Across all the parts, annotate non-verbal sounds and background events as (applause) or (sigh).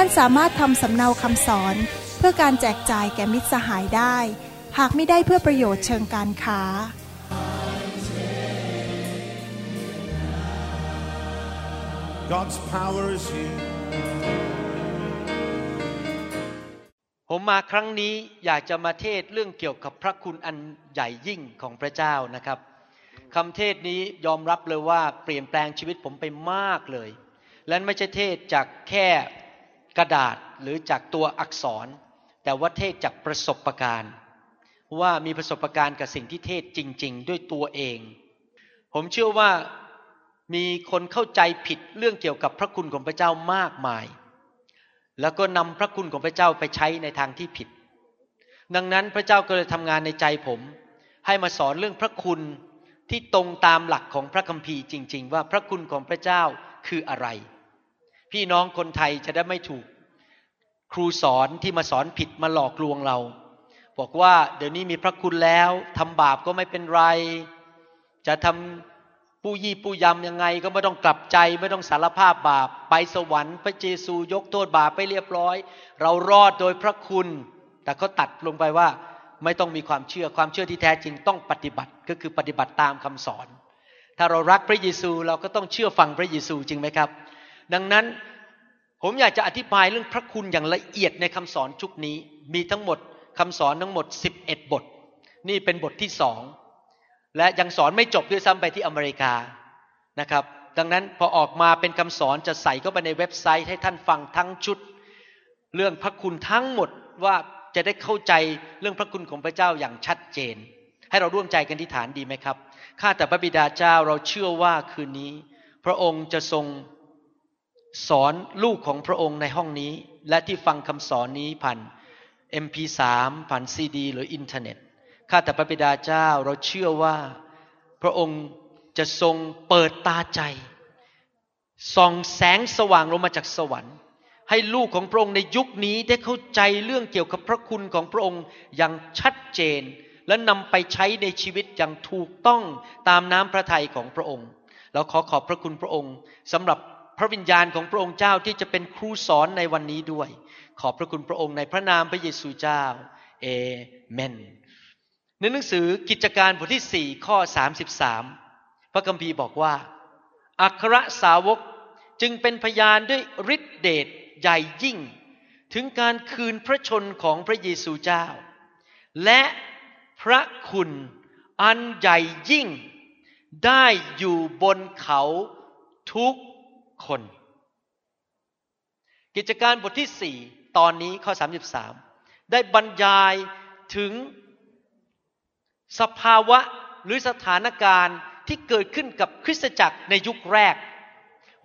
ท่านสามารถทำสำเนาคำสอน เพื่อการแจกจ่ายแก่มิตรสหายได้ หากไม่ได้เพื่อประโยชน์เชิงการค้า God's power is here. ผมมาครั้งนี้อยากจะมาเทศเรื่องเกี่ยวกับพระคุณอันใหญ่ยิ่งของพระเจ้านะครับคำเทศนี้ยอมรับเลยว่าเปลี่ยนแปลงชีวิตผมไปมากเลย และไม่ใช่เทศจากแค่ กระดาษหรือจากตัวอักษร แต่ว่าเทศจากประสบการณ์ ว่ามีประสบการณ์กับสิ่งที่เทศจริง ๆ ด้วยตัวเอง ผมเชื่อว่ามีคนเข้าใจผิดเรื่องเกี่ยวกับพระคุณของพระเจ้ามากมาย แล้วก็นำพระคุณของพระเจ้าไปใช้ในทางที่ผิด ดังนั้นพระเจ้าก็เลยทำงานในใจผม ให้มาสอนเรื่องพระคุณที่ตรงตามหลักของพระคัมภีร์จริง ๆ ว่าพระคุณของพระเจ้าคืออะไร พี่น้องคนไทยจะได้ไม่ถูก ครูสอนที่มาสอนผิดมาหลอกลวงเรา บอกว่าเดี๋ยวนี้มีพระคุณแล้วทำบาปก็ไม่เป็นไร จะทำปู้ยี่ปู้ยำยังไงก็ไม่ต้องกลับใจไม่ต้องสารภาพบาป ไปสวรรค์พระเยซูยกโทษบาปไปเรียบร้อย เรารอดโดยพระคุณ แต่เขาตัดลงไปว่าไม่ต้องมีความเชื่อความเชื่อที่แท้จริงต้องปฏิบัติก็คือปฏิบัติตามคำสอน ถ้าเรารักพระเยซูเราก็ต้องเชื่อฟังพระเยซูจริงไหมครับ ดังนั้นผมอยากจะอธิบายเรื่องพระคุณอย่างละเอียดในคำสอนชุดนี้ มีทั้งหมดคำสอนทั้งหมด 11 บท นี่เป็นบทที่สองและยังสอนไม่จบด้วยซ้ำไปที่อเมริกานะครับ ดังนั้นพอออกมาเป็นคำสอนจะใส่เข้าไปในเว็บไซต์ให้ท่านฟังทั้งชุด เรื่องพระคุณทั้งหมดว่าจะได้เข้าใจเรื่องพระคุณของพระเจ้าอย่างชัดเจน ให้เราร่วมใจกันที่ฐานดีไหมครับข้าแต่พระบิดาเจ้าเราเชื่อว่าคืนนี้ พระองค์จะทรง สอนลูกของพระองค์ในห้องนี้ และที่ฟังคำสอนนี้ผ่าน MP3 ผ่านซีดี หรืออินเทอร์เน็ตข้าแต่พระบิดาเจ้าเราเชื่อว่า พระองค์จะทรงเปิดตาใจส่องแสงสว่างลงมาจากสวรรค์ ให้ลูกของพระองค์ในยุคนี้ได้เข้าใจเรื่องเกี่ยวกับพระคุณของพระองค์อย่างชัดเจน และนำไปใช้ในชีวิตอย่างถูกต้องตามน้ำพระทัยของพระองค์ เราขอขอบพระคุณพระองค์สำหรับ พระวิญญาณของพระองค์เจ้าที่จะเป็นครูสอนในวันนี้ด้วย ขอบพระคุณพระองค์ในพระนามพระเยซูเจ้าเอเมนในหนังสือกิจการบทที่ 4 ข้อ 33 พระคัมภีร์บอกว่า อัครสาวกจึงเป็นพยานด้วยฤทธิเดชใหญ่ยิ่ง ถึงการคืนพระชนของพระเยซูเจ้า และพระคุณอันใหญ่ยิ่ง ได้อยู่บนเขาทุก คน กิจการบทที่4ตอนนี้ข้อ 33 ได้บรรยายถึงสภาวะหรือสถานการณ์ที่เกิดขึ้นกับคริสตจักรในยุคแรก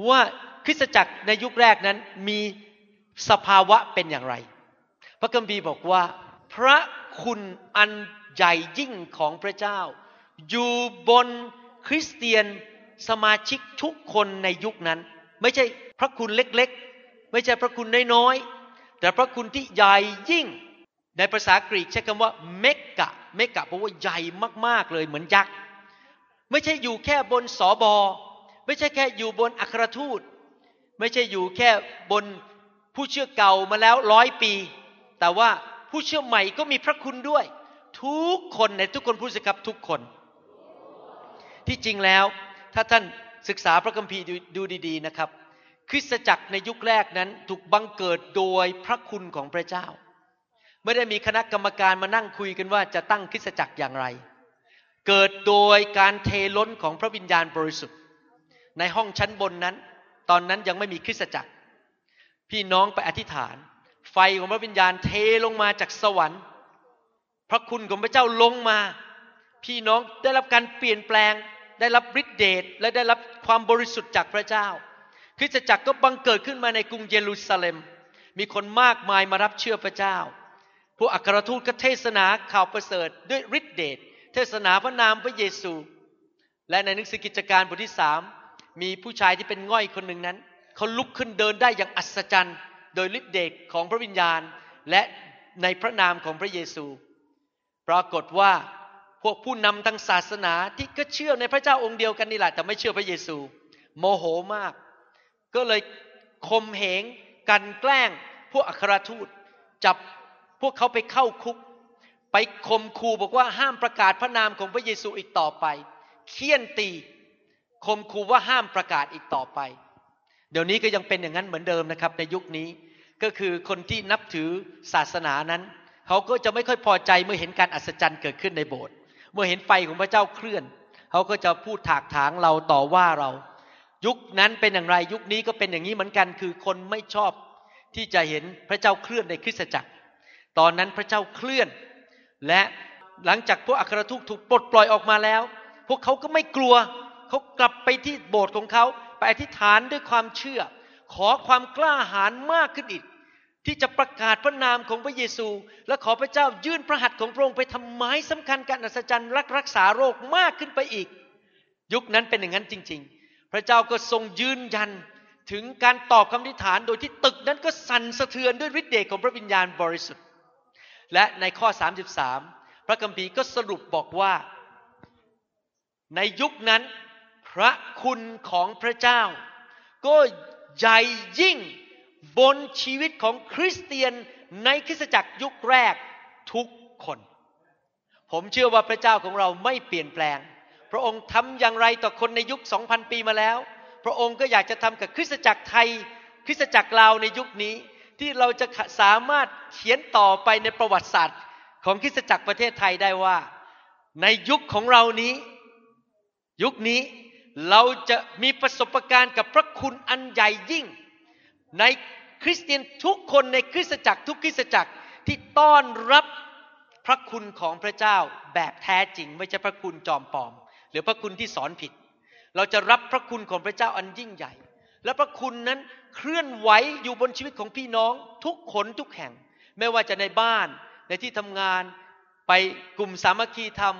ว่าคริสตจักรในยุคแรกนั้นมีสภาวะเป็นอย่างไร พระคัมภีร์บอกว่า พระคุณอันใหญ่ยิ่งของพระเจ้า อยู่บนคริสเตียนสมาชิกทุกคนในยุคนั้น ไม่ใช่พระคุณเล็กๆ ไม่ใช่พระคุณน้อยๆ แต่พระคุณที่ใหญ่ยิ่ง ในภาษากรีกใช้คำว่าเมกะ เมกะแปลว่าใหญ่มากๆเลยเหมือนยักษ์ ไม่ใช่อยู่แค่บนสอบอ ไม่ใช่แค่อยู่บนอัครทูต ไม่ใช่อยู่แค่บนผู้เชื่อเก่ามาแล้วร้อยปี แต่ว่าผู้เชื่อใหม่ก็มีพระคุณด้วย ทุกคนในทุกคนพูดสิครับทุกคน ที่จริงแล้วถ้าท่าน ศึกษาพระคัมภีร์ดูดีๆนะครับ คริสตจักรในยุคแรกนั้นถูกบังเกิดโดยพระคุณของพระเจ้า ไม่ได้มีคณะกรรมการมานั่งคุยกันว่าจะตั้งคริสตจักรอย่างไร เกิดโดยการเทล้นของพระวิญญาณบริสุทธิ์ ในห้องชั้นบนนั้น ตอนนั้นยังไม่มีคริสตจักร พี่น้องไปอธิษฐาน ไฟของพระวิญญาณเทลงมาจากสวรรค์ พระคุณของพระเจ้าลงมา พี่น้องได้รับการเปลี่ยนแปลง ได้รับฤทธิเดชและได้รับความบริสุทธิ์จากพระเจ้า คริสตจักรก็บังเกิดขึ้นมาในกรุงเยรูซาเล็ม มีคนมากมายมารับเชื่อพระเจ้าพวกอัครทูตก็เทศนาข่าวประเสริฐด้วยฤทธิเดชเทศนาพระนามพระเยซู และในหนังสือกิจการบทที่สามมีผู้ชายที่เป็นง่อยคนหนึ่งนั้นเขาลุกขึ้นเดินได้อย่างอัศจรรย์ โดยฤทธิเดชของพระวิญญาณ และในพระนามของพระเยซู ปรากฏว่า พวกผู้นำทางศาสนาที่ก็เชื่อในพระเจ้าองค์เดียวกันนี่แหละแต่ไม่เชื่อพระเยซู โมโหมาก ก็เลยคมเหงกันแกล้ง พวกอัครทูต จับพวกเขาไปเข้าคุก ไปคมคู่บอกว่าห้ามประกาศพระนามของพระเยซูอีกต่อไป เคี่ยนตีคมคู่ว่าห้ามประกาศอีกต่อไป เดี๋ยวนี้ก็ยังเป็นอย่างนั้นเหมือนเดิมนะครับ ในยุคนี้ก็คือคนที่นับถือศาสนานั้น เขาก็จะไม่ค่อยพอใจเมื่อเห็นการอัศจรรย์เกิดขึ้นในโบสถ์ เมื่อเห็นไฟของพระเจ้าเคลื่อนเขาก็จะพูดถากถางเราต่อว่าเรา ยุคนั้นเป็นอย่างไรยุคนี้ก็เป็นอย่างนี้เหมือนกัน คือคนไม่ชอบที่จะเห็นพระเจ้าเคลื่อนในคริสตจักร ตอนนั้นพระเจ้าเคลื่อน และหลังจากพวกอัครทูตถูกปลดปล่อยออกมาแล้ว พวกเขาก็ไม่กลัวเขากลับไปที่โบสถ์ของเขาไปอธิษฐานด้วยความเชื่อ ขอความกล้าหาญมากขึ้นอีก ที่จะประกาศพระนามของพระเยซู และขอพระเจ้ายื่นพระหัตถ์ของพระองค์ไปทำไม้สำคัญการอัศจรรย์รักรักษาโรคมากขึ้นไปอีก ยุคนั้นเป็นอย่างนั้นจริง ๆ พระเจ้าก็ทรงยืนยันถึงการตอบคำอธิษฐานโดยที่ตึกนั้นก็สั่นสะเทือนด้วยฤทธิ์เดชของพระวิญญาณบริสุทธิ์ และในข้อ 33 พระคัมภีร์ก็สรุปบอกว่า ในยุคนั้น พระคุณของพระเจ้า ก็ใหญ่ยิ่ง บนชีวิตของคริสเตียนในคริสตจักรยุคแรกทุกคน ผมเชื่อว่าพระเจ้าของเราไม่เปลี่ยนแปลง พระองค์ทำอย่างไรต่อคนในยุคสองพันปีมาแล้ว พระองค์ก็อยากจะทำกับคริสตจักรไทย คริสตจักรลาวในยุคนี้ที่เราจะสามารถเขียนต่อไปในประวัติศาสตร์ ของคริสตจักรประเทศไทยได้ว่า ในยุคของเรานี้ ยุคนี้เราจะมีประสบการณ์กับพระคุณอันใหญ่ยิ่ง ในคริสเตียนทุกคนในคริสตจักรทุกคริสตจักรที่ต้อนรับพระคุณของพระเจ้าแบบแท้จริง ไม่ใช่พระคุณจอมปลอม หรือพระคุณที่สอนผิด เราจะรับพระคุณของพระเจ้าอันยิ่งใหญ่ และพระคุณนั้นเคลื่อนไหวอยู่บนชีวิตของพี่น้องทุกคนทุกแห่ง ไม่ว่าจะในบ้านในที่ทำงาน ไปกลุ่มสามัคคีธรรม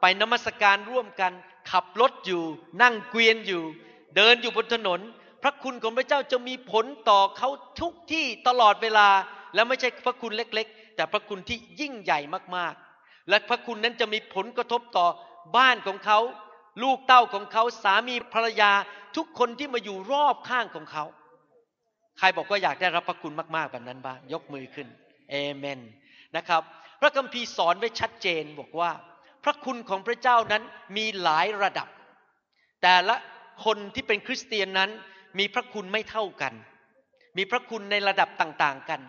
ไปนมัสการร่วมกัน ขับรถอยู่ นั่งเกวียนอยู่ เดินอยู่บนถนน พระคุณของพระเจ้าจะมีผลต่อเขาทุกที่ตลอดเวลา และไม่ใช่พระคุณเล็กๆ แต่พระคุณที่ยิ่งใหญ่มากๆ และพระคุณนั้นจะมีผลกระทบต่อบ้านของเขา ลูกเต้าของเขาสามีภรรยาทุกคนที่มาอยู่รอบข้างของเขา ใครบอกว่าอยากได้รับพระคุณมากๆแบบนั้นบ้างยกมือขึ้นเอเมนนะครับ พระคัมภีร์สอนไว้ชัดเจนบอกว่า พระคุณของพระเจ้านั้นมีหลายระดับ แต่ละคนที่เป็นคริสเตียนนั้น มีพระคุณไม่เท่ากัน มีพระคุณในระดับต่าง ๆ กัน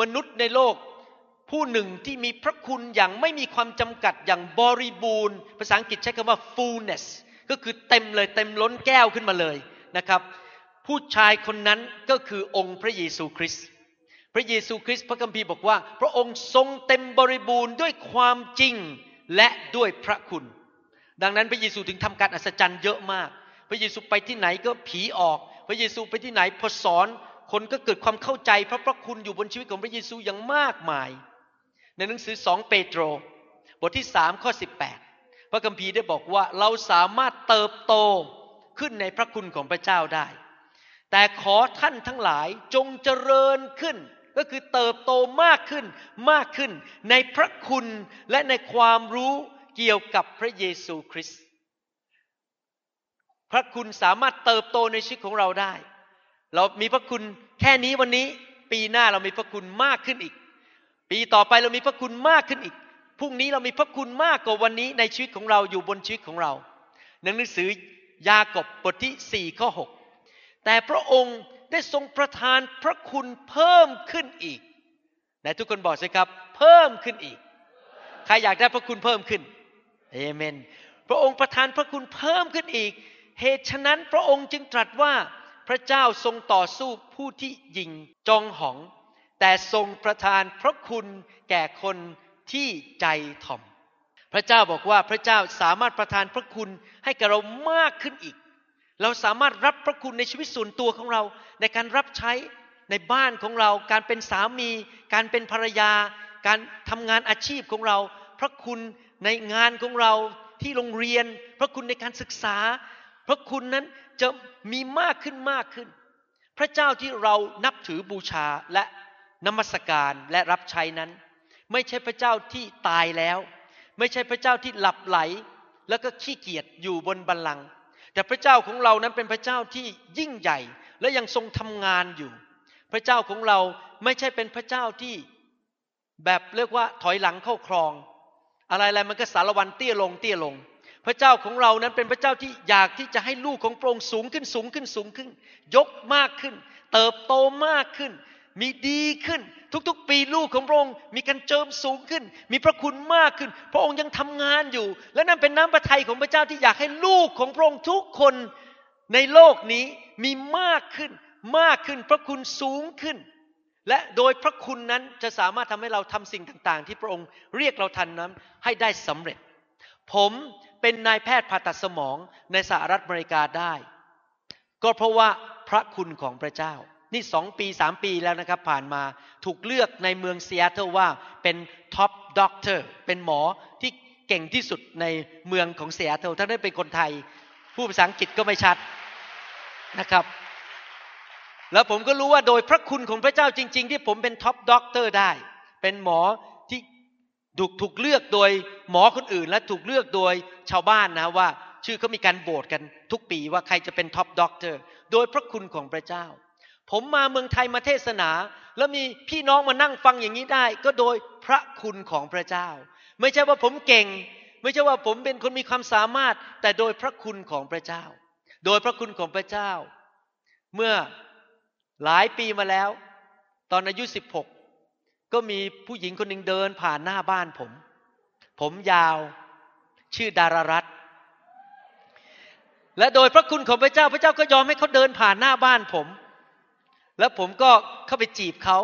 มนุษย์ในโลกผู้หนึ่งที่มีพระคุณอย่างไม่มีความจำกัดอย่างบริบูรณ์ ภาษาอังกฤษใช้คำว่า fullness ก็คือเต็มเลยเต็มล้นแก้วขึ้นมาเลยนะครับ ผู้ชายคนนั้นก็คือองค์พระเยซูคริสต์พระเยซูคริสต์พระคัมภีร์บอกว่า พระองค์ทรงเต็มบริบูรณ์ด้วยความจริงและด้วยพระคุณ ดังนั้นพระเยซูถึงทำการอัศจรรย์เยอะมาก พระเยซูไปที่ไหนก็ผีออก พระเยซูไปที่ไหนพอสอนคนก็เกิดความเข้าใจพระพระคุณอยู่บนชีวิตของพระเยซูอย่างมากมาย ในหนังสือสองเปโตร บทที่สามข้อสิบแปดพระคัมภีร์ได้บอกว่าเราสามารถเติบโตขึ้นในพระคุณของพระเจ้าได้ แต่ขอท่านทั้งหลายจงเจริญขึ้น ก็คือเติบโตมากขึ้นมากขึ้นในพระคุณและในความรู้เกี่ยวกับพระเยซูคริสต์ พระคุณสามารถเติบโตในชีวิตของเราได้ เรามีพระคุณแค่นี้วันนี้ ปีหน้าเรามีพระคุณมากขึ้นอีก ปีต่อไปเรามีพระคุณมากขึ้นอีกพรุ่งนี้เรามีพระคุณมากกว่าวันนี้ในชีวิตของเราอยู่บนชีวิตของเราหนังสือยากบบทที่สี่ข้อหกแต่พระองค์ได้ทรงประทานพระคุณเพิ่มขึ้นอีกไหนทุกคนบอกสิครับ เพิ่มขึ้นอีก ใครอยากได้พระคุณเพิ่มขึ้นเอเมน พระองค์ประทานพระคุณเพิ่มขึ้นอีก เหตุฉะนั้นพระองค์จึงตรัสว่าพระเจ้าทรงต่อสู้ผู้ที่ยิงจองหอง แต่ทรงประทานพระคุณแก่คนที่ใจถ่อม พระเจ้าบอกว่าพระเจ้าสามารถประทานพระคุณให้กับเรามากขึ้นอีก เราสามารถรับพระคุณในชีวิตส่วนตัวของเรา ในการรับใช้ในบ้านของเรา การเป็นสามี การเป็นภรรยา การทำงานอาชีพของเรา พระคุณในงานของเราที่โรงเรียน พระคุณในการศึกษา พระคุณนั้นจะมีมากขึ้นมากขึ้น พระเจ้าที่เรานับถือบูชาและนมัสการและรับใช้นั้น ไม่ใช่พระเจ้าที่ตายแล้ว ไม่ใช่พระเจ้าที่หลับไหล แล้วก็ขี้เกียจอยู่บนบัลลังก์แต่พระเจ้าของเรานั้นเป็นพระเจ้าที่ยิ่งใหญ่และยังทรงทำงานอยู่ พระเจ้าของเราไม่ใช่เป็นพระเจ้าที่แบบเรียกว่าถอยหลังเข้าครอง อะไรๆมันก็สารวันเตี้ยลงเตี้ยลง พระเจ้าของเรานั้นเป็นพระเจ้าที่อยากที่จะให้ลูกของพระองค์สูงขึ้นสูงขึ้นสูงขึ้น ยกมากขึ้น เติบโตมากขึ้น มีดีขึ้น ทุกๆ ปีลูกของพระองค์มีการเจิมสูงขึ้น มีพระคุณมากขึ้น พระองค์ยังทำงานอยู่ และนั่นเป็นน้ำพระทัยของพระเจ้าที่อยากให้ลูกของพระองค์ทุกคนในโลกนี้มีมากขึ้นมากขึ้นพระคุณสูงขึ้น และโดยพระคุณนั้นจะสามารถทำให้เราทำสิ่งต่าง ๆ ที่พระองค์เรียกเราทำนั้นให้ได้สำเร็จ ผม เป็นนายแพทย์ผ่าตัดสมองในสหรัฐอเมริกาได้ ก็เพราะว่าพระคุณของพระเจ้า นี่สองปีสามปีแล้วนะครับ ผ่านมาถูกเลือกในเมืองซีแอตเทิลว่าเป็น top doctor เป็นหมอที่เก่งที่สุดในเมืองของซีแอตเทิลถ้าได้เป็นคนไทย พูดภาษาอังกฤษก็ไม่ชัดนะครับแล้วผมก็รู้ว่าโดยพระคุณของพระเจ้าจริง ๆ ที่ผมเป็น top doctor ได้ เป็นหมอ ถูกถูกเลือกโดยหมอคนอื่น และถูกเลือกโดยชาวบ้านนะว่า ชื่อเขามีการโหวตกันทุกปีว่าใครจะเป็น top doctor โดยพระคุณของพระเจ้า ผมมาเมืองไทยมาเทศนา แล้วมีพี่น้องมานั่งฟังอย่างนี้ได้ ก็โดยพระคุณของพระเจ้า ไม่ใช่ว่าผมเก่ง ไม่ใช่ว่าผมเป็นคนมีความสามารถ แต่โดยพระคุณของพระเจ้า โดยพระคุณของพระเจ้า เมื่อหลายปีมาแล้ว ตอนอายุสิบหก ก็มีผู้หญิงคนหนึ่งเดินผ่านหน้าบ้านผม ผมยาวชื่อดารารัตและโดยพระคุณของพระเจ้าพระเจ้าก็ยอมให้เขาเดินผ่านหน้าบ้านผม แล้วผมก็เข้าไปจีบเขา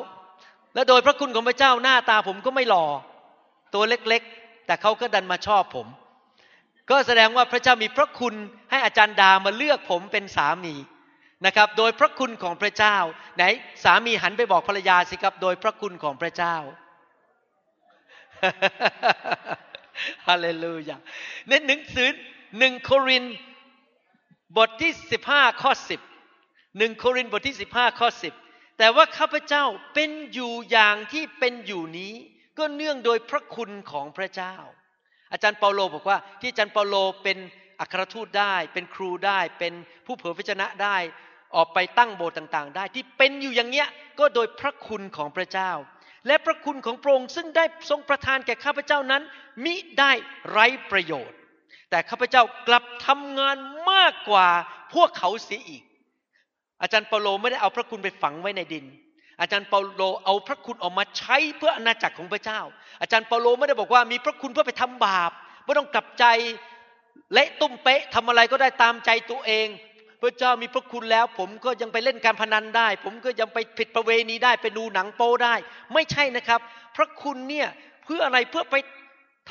และโดยพระคุณของพระเจ้าหน้าตาผมก็ไม่หล่อตัวเล็กๆ แต่เขาก็ดันมาชอบผม ก็แสดงว่าพระเจ้ามีพระคุณให้อาจารย์ดามาเลือกผมเป็นสามี นะครับ โดยพระคุณของพระเจ้า ไหนสามีหันไปบอกภรรยาสิครับ โดยพระคุณของพระเจ้าฮาเลลูยาในหนังสือหนึ่งโครินบทที่สิบห้าข้อสิบหนึ่งโครินบทที่สิบห้าข้อสิบแต่ว่าข้าพเจ้าเป็นอยู่อย่างที่เป็นอยู่นี้ ก็เนื่องโดยพระคุณของพระเจ้า อาจารย์เปาโลบอกว่า ที่อาจารย์เปาโลเป็นอัครทูตได้ เป็นครูได้ เป็นผู้เผยพระชนะได้ ออกไปตั้งโบสถ์ต่างๆ ได้ที่เป็นอยู่อย่างเนี้ยก็โดยพระคุณของพระเจ้า และพระคุณของพระองค์ซึ่งได้ทรงประทานแก่ข้าพเจ้านั้น มิได้ไร้ประโยชน์ แต่ข้าพเจ้ากลับทำงานมากกว่าพวกเขาเสียอีก อาจารย์เปาโลไม่ได้เอาพระคุณไปฝังไว้ในดิน อาจารย์เปาโลเอาพระคุณออกมาใช้เพื่ออาณาจักรของพระเจ้า อาจารย์เปาโลไม่ได้บอกว่ามีพระคุณเพื่อไปทำบาปไม่ต้องกลับใจเละตุ้มเป๊ะทำอะไรก็ได้ตามใจตัวเอง พระเจ้ามีพระคุณแล้ว ผมก็ยังไปเล่นการพนันได้ ผมก็ยังไปผิดประเวณีได้ไปดูหนังโป้ได้ ไม่ใช่นะครับ พระคุณเนี่ยเพื่ออะไรเพื่อไป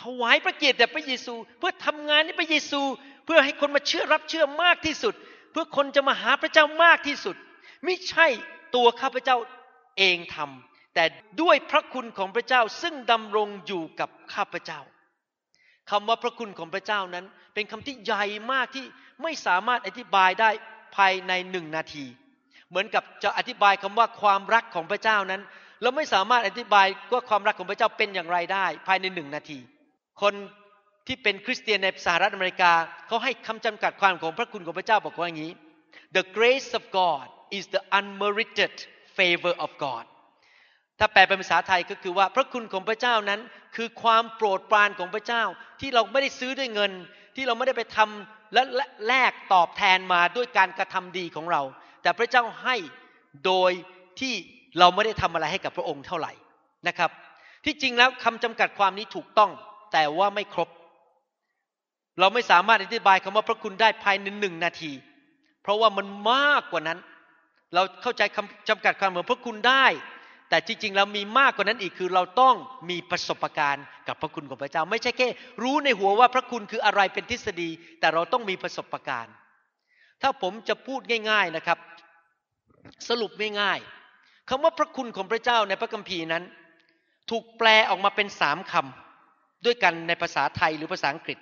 ถวายพระเกียรติแด่พระเยซู เพื่อทำงานให้พระเยซู เพื่อให้คนมาเชื่อรับเชื่อมากที่สุด เพื่อคนจะมาหาพระเจ้ามากที่สุด ไม่ใช่ตัวข้าพเจ้าเองทำแต่ด้วยพระคุณของพระเจ้าซึ่งดำรงอยู่กับข้าพเจ้า คำว่าพระคุณของพระเจ้านั้น เป็นคำที่ใหญ่มากที่ไม่สามารถอธิบายได้ภายในหนึ่งนาที เหมือนกับจะอธิบายคำว่าความรักของพระเจ้านั้น เราไม่สามารถอธิบายว่าความรักของพระเจ้าเป็นอย่างไรได้ ภายในหนึ่งนาที คนที่เป็นคริสเตียนในสหรัฐอเมริกาเขาให้คำจำกัดความของพระคุณของพระเจ้าบอกว่าอย่างนี้ the grace of God is the unmerited favor of God ถ้าแปลเป็นภาษาไทยก็คือว่าพระคุณของพระเจ้านั้น คือความโปรดปรานของพระเจ้า ที่เราไม่ได้ซื้อด้วยเงิน ที่เราไม่ได้ไปทำและแลกตอบแทนมาด้วยการกระทำดีของเรา แต่พระเจ้าให้โดยที่เราไม่ได้ทำอะไรให้กับพระองค์เท่าไหร่นะครับ ที่จริงแล้วคำจำกัดความนี้ถูกต้องแต่ว่าไม่ครบ เราไม่สามารถอธิบายคำว่าพระคุณได้ภายในหนึ่งนาที เพราะว่ามันมากกว่านั้น เราเข้าใจคำจำกัดความของพระคุณได้ แต่จริงๆเรามีมากกว่านั้นอีกคือเราต้องมีประสบการณ์กับพระคุณของพระเจ้า ไม่ใช่แค่ รู้ในหัวว่าพระคุณคืออะไรเป็นทฤษฎี แต่เราต้องมีประสบการณ์ ถ้าผมจะพูดง่าย ๆนะครับ สรุปง่ายๆคำว่าพระคุณของพระเจ้าในพระคัมภีร์นั้น ถูกแปลออกมาเป็นสามคำด้วยกันในภาษาไทยหรือภาษาอังกฤษ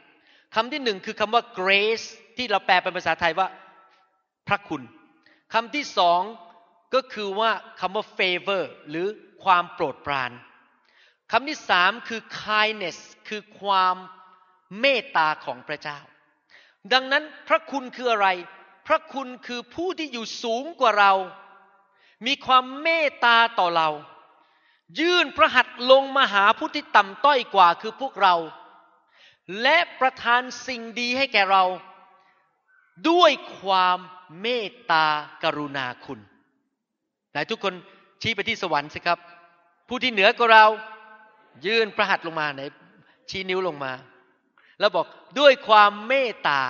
คำที่หนึ่งคือคำว่า grace ที่เราแปลเป็นภาษาไทยว่า พระคุณคำที่สอง ก็คือว่าคำว่า favor หรือความโปรดปรานคำที่สามคือ kindness คือความเมตตาของพระเจ้า ดังนั้นพระคุณคืออะไร พระคุณคือผู้ที่อยู่สูงกว่าเรา มีความเมตตาต่อเรา ยื่นพระหัตถ์ลงมาหาผู้ที่ต่ำต้อยกว่าคือพวกเรา และประทานสิ่งดีให้แก่เรา ด้วยความเมตตากรุณาคุณ นทุกคนชี้ไปที่สวรรค์สิครับ ผู้ที่เหนือกว่าเรา ยื่นพระหัตถ์ลงมาไหนชี้นิ้วลงมา แล้วบอกด้วยความเมตตา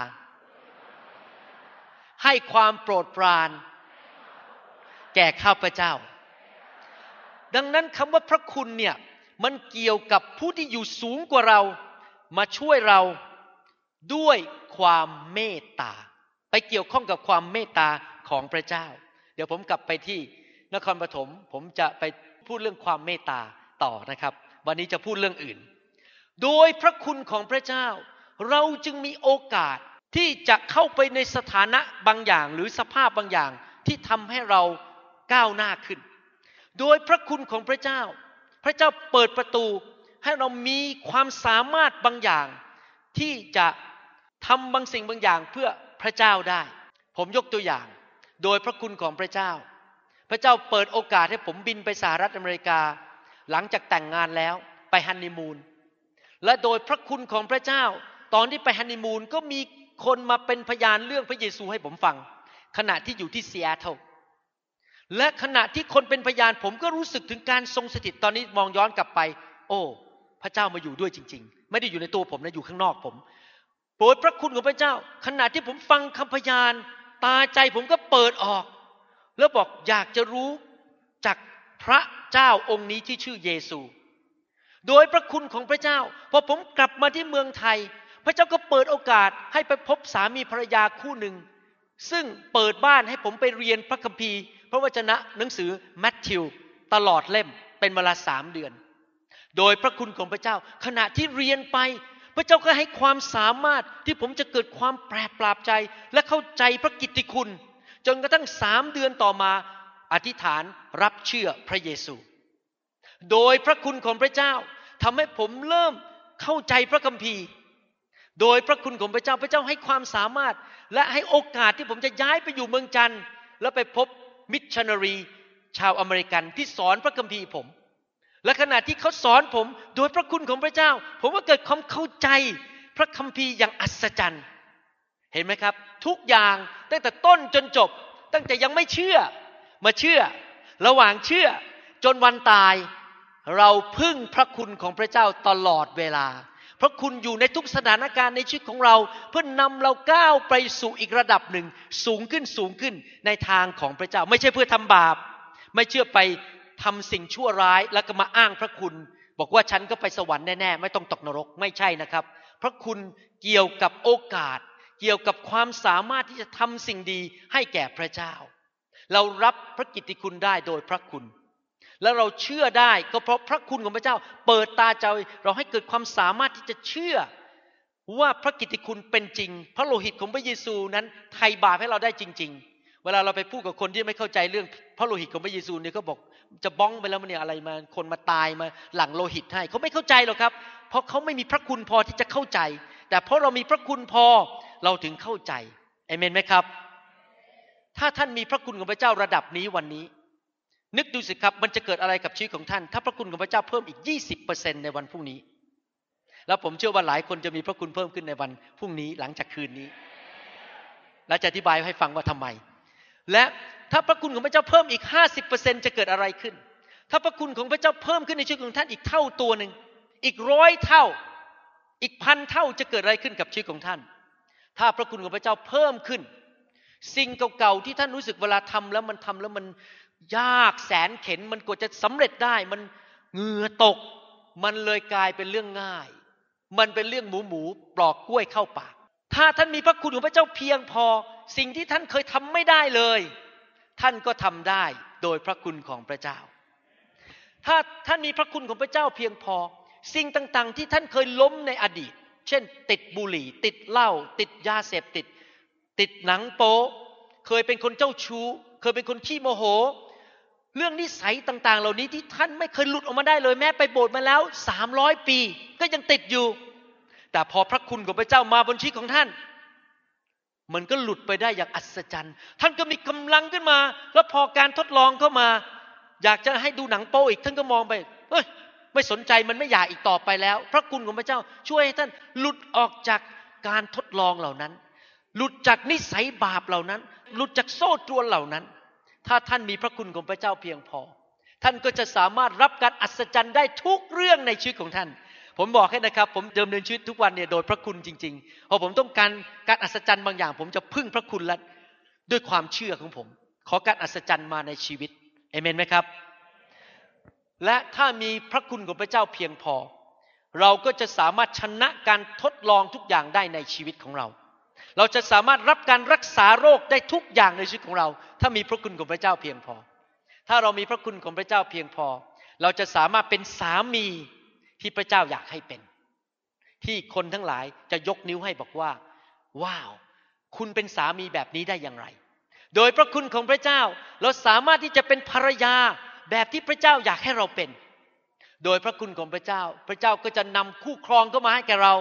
ให้ความโปรดปราน แก่ข้าพเจ้า ดังนั้นคำว่าพระคุณเนี่ยมันเกี่ยวกับผู้ที่อยู่สูงกว่าเรา มาช่วยเราด้วยความเมตตา ไปเกี่ยวข้องกับความเมตตาของพระเจ้า เดี๋ยวผมกลับไปที่ นครปฐมผมจะไปพูดเรื่องความเมตตาต่อนะครับ วันนี้จะพูดเรื่องอื่น โดยพระคุณของพระเจ้า เราจึงมีโอกาสที่จะเข้าไปในสถานะบางอย่าง หรือสภาพบางอย่างที่ทำให้เราก้าวหน้าขึ้น โดยพระคุณของพระเจ้า พระเจ้าเปิดประตูให้เรามีความสามารถบางอย่าง ที่จะทำบางสิ่งบางอย่างเพื่อพระเจ้าได้ ผมยกตัวอย่าง โดยพระคุณของพระเจ้า พระเจ้าเปิดโอกาสให้ผมบินไปสหรัฐอเมริกา หลังจากแต่งงานแล้วไปฮันนีมูนและโดยพระคุณของพระเจ้า ตอนที่ไปฮันนีมูนก็มีคนมาเป็นพยานเรื่องพระเยซูให้ผมฟัง ขณะที่อยู่ที่ซีแอตเทิลและขณะที่คนเป็นพยานผมก็รู้สึกถึงการทรงสถิตตอนนี้มองย้อนกลับไป โอ้ พระเจ้ามาอยู่ด้วยจริง ๆ ไม่ได้อยู่ในตัวผมนะอยู่ข้างนอกผมโปรดพระคุณของพระเจ้า ขณะที่ผมฟังคำพยาน ตาใจผมก็เปิดออก แล้วบอกอยากจะรู้จากพระเจ้าองค์นี้ที่ชื่อเยซู โดยพระคุณของพระเจ้าพอผมกลับมาที่เมืองไทย พระเจ้าก็เปิดโอกาสให้ไปพบสามีภรรยาคู่หนึ่ง ซึ่งเปิดบ้านให้ผมไปเรียนพระคัมภีร์ พระวจนะหนังสือแมทธิวตลอดเล่มเป็นเวลาสามเดือน โดยพระคุณของพระเจ้า ขณะที่เรียนไปพระเจ้าก็ให้ความสามารถที่ผมจะเกิดความแปรปราบใจ และเข้าใจพระกิตติคุณ จนกระทั่งสามเดือนต่อมาอธิษฐานรับเชื่อพระเยซู โดยพระคุณของพระเจ้าทำให้ผมเริ่มเข้าใจพระคัมภีร์ โดยพระคุณของพระเจ้าพระเจ้าให้ความสามารถ และให้โอกาสที่ผมจะย้ายไปอยู่เมืองจันทร์แล้วไปพบมิชชันนารีชาวอเมริกันที่สอนพระคัมภีร์ผม และขณะที่เขาสอนผมโดยพระคุณของพระเจ้า ผมก็เกิดความเข้าใจพระคัมภีร์อย่างอัศจรรย์ เห็นไหมครับ ทุกอย่างตั้งแต่ต้นจนจบ ตั้งแต่ยังไม่เชื่อ มาเชื่อ ระหว่างเชื่อ จนวันตาย เราพึ่งพระคุณของพระเจ้าตลอดเวลา พระคุณอยู่ในทุกสถานการณ์ในชีวิตของเรา เพื่อนนำเราก้าวไปสู่อีกระดับหนึ่ง สูงขึ้นสูงขึ้นในทางของพระเจ้า ไม่ใช่เพื่อทำบาป ไม่เชื่อไปทำสิ่งชั่วร้ายแล้วก็มาอ้างพระคุณ บอกว่าฉันก็ไปสวรรค์แน่ๆไม่ต้องตกนรกไม่ใช่นะครับ พระคุณเกี่ยวกับโอกาส เกี่ยวกับความสามารถที่จะทำสิ่งดีให้แก่พระเจ้า เรารับพระกิตติคุณได้โดยพระคุณ แล้วเราเชื่อได้ก็เพราะพระคุณของพระเจ้า เปิดตาใจเราให้เกิดความสามารถที่จะเชื่อ ว่าพระกิตติคุณเป็นจริง พระโลหิตของพระเยซูนั้นไถ่บาปให้เราได้จริง ๆ เวลาเราไปพูดกับคนที่ไม่เข้าใจเรื่องพระโลหิตของพระเยซูเนี่ยเขาบอกจะบ้องไปแล้วมันเนี่ยอะไรมาคนมาตายมาหลังโลหิตให้เขาไม่เข้าใจหรอกครับ เพราะเขาไม่มีพระคุณพอที่จะเข้าใจ แต่เพราะเรามีพระคุณพอ เราถึงเข้าใจเอเมนไหมครับ ถ้าท่านมีพระคุณของพระเจ้าระดับนี้วันนี้ นึกดูสิครับมันจะเกิดอะไรกับชีวิตของท่าน ถ้าพระคุณของพระเจ้าเพิ่มอีก 20%ในวันพรุ่งนี้ แล้วผมเชื่อว่าหลายคนจะมีพระคุณเพิ่มขึ้นในวันพรุ่งนี้หลังจากคืนนี้ และจะอธิบายให้ฟังว่าทำไม และถ้าพระคุณของพระเจ้าเพิ่มอีก 50%จะเกิดอะไรขึ้น ถ้าพระคุณของพระเจ้าเพิ่มขึ้นในชีวิตของท่านอีกเท่าตัวหนึ่งอีกร้อยเท่า อีกพันเท่าจะเกิดอะไรขึ้นกับชีวิตของท่าน ถ้าพระคุณของพระเจ้าเพิ่มขึ้น สิ่งเก่าๆที่ท่านรู้สึกเวลาทำแล้วมันทำแล้วมันยากแสนเข็นมันกว่าจะสำเร็จได้ มันเหงื่อตก มันเลยกลายเป็นเรื่องง่าย มันเป็นเรื่องหมูหมูปลอกกล้วยเข้าปาก ถ้าท่านมีพระคุณของพระเจ้าเพียงพอ สิ่งที่ท่านเคยทำไม่ได้เลย ท่านก็ทำได้โดยพระคุณของพระเจ้า ถ้าท่านมีพระคุณของพระเจ้าเพียงพอ สิ่งต่างๆ ที่ท่านเคยล้มในอดีต เช่น ติดบุหรี่ ติดเหล้าติดยาเสพติด ติดหนังโป๊เคยเป็นคนเจ้าชู้ เคยเป็นคนขี้โมโห เรื่องนิสัยต่างๆ เหล่านี้ที่ท่านไม่เคยหลุดออกมาได้เลยแม้ไปโบสถ์มาแล้วสามร้อยปี ก็ยังติดอยู่ แต่พอพระคุณของพระเจ้ามาบนชีวิตของท่าน มันก็หลุดไปได้อย่างอัศจรรย์ ท่านก็มีกำลังขึ้นมา แล้วพอการทดลองเข้ามา อยากจะให้ดูหนังโป๊อีก ท่านก็มองไปเฮ้ย ไม่สนใจมันไม่อยากอีกต่อไปแล้ว พระคุณของพระเจ้าช่วยให้ท่านหลุดออกจากการทดลองเหล่านั้น หลุดจากนิสัยบาปเหล่านั้น หลุดจากโซ่ตรวนเหล่านั้น ถ้าท่านมีพระคุณของพระเจ้าเพียงพอ ท่านก็จะสามารถรับการอัศจรรย์ได้ทุกเรื่องในชีวิตของท่าน ผมบอกให้นะครับ ผมเดิมเนินชีวิตทุกวันเนี่ยโดยพระคุณจริงๆพอผมต้องการการอัศจรรย์บางอย่าง ผมจะพึ่งพระคุณและด้วยความเชื่อของผม ขอการอัศจรรย์มาในชีวิตเอเมนไหมครับ และถ้ามีพระคุณของพระเจ้าเพียงพอ เราก็จะสามารถชนะการทดลองทุกอย่างได้ในชีวิตของเรา เราจะสามารถรับการรักษาโรคได้ทุกอย่างในชีวิตของเรา ถ้ามีพระคุณของพระเจ้าเพียงพอ ถ้าเรามีพระคุณของพระเจ้าเพียงพอ เราจะสามารถเป็นสามีที่พระเจ้าอยากให้เป็น ที่คนทั้งหลายจะยกนิ้วให้บอกว่า ว้าว คุณเป็นสามีแบบนี้ได้อย่างไร โดยพระคุณของพระเจ้า เราสามารถที่จะเป็นภรรยา แบบที่พระเจ้าอยากให้เราเป็น โดยพระคุณของพระเจ้า พระเจ้าก็จะนำคู่ครองเข้ามาให้แก่เรา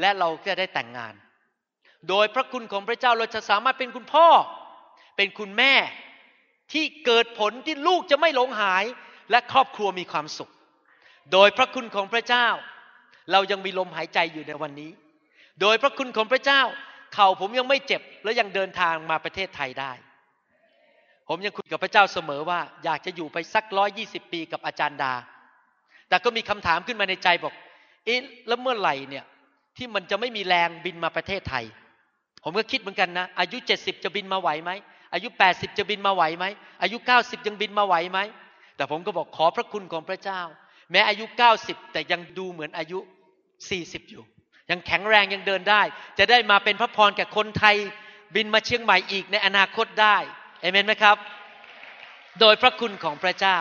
และเราก็ได้แต่งงาน โดยพระคุณของพระเจ้าเราจะสามารถเป็นคุณพ่อ เป็นคุณแม่ที่เกิดผลที่ลูกจะไม่หลงหาย และครอบครัวมีความสุข โดยพระคุณของพระเจ้า เรายังมีลมหายใจอยู่ในวันนี้ โดยพระคุณของพระเจ้า เข่าผมยังไม่เจ็บและยังเดินทางมาประเทศไทยได้ ผมยังคุยกับพระเจ้าเสมอว่า อยากจะอยู่ไปสักร้อยยี่สิบปีกับอาจารย์ดา แต่ก็มีคำถามขึ้นมาในใจบอก เอ๊ะแล้วเมื่อไหร่เนี่ย ที่มันจะไม่มีแรงบินมาประเทศไทย ผมก็คิดเหมือนกันนะ อายุเจ็ดสิบจะบินมาไหวไหม อายุแปดสิบจะบินมาไหวไหม อายุเก้าสิบยังบินมาไหวไหม แต่ผมก็บอกขอพระคุณของพระเจ้า แม้อายุเก้าสิบแต่ยังดูเหมือนอายุสี่สิบอยู่ ยังแข็งแรงยังเดินได้ จะได้มาเป็นพระพรแก่คนไทย บินมาเชียงใหม่อีกในอนาคตได้ เอเมนไหมครับ โดยพระคุณของพระเจ้า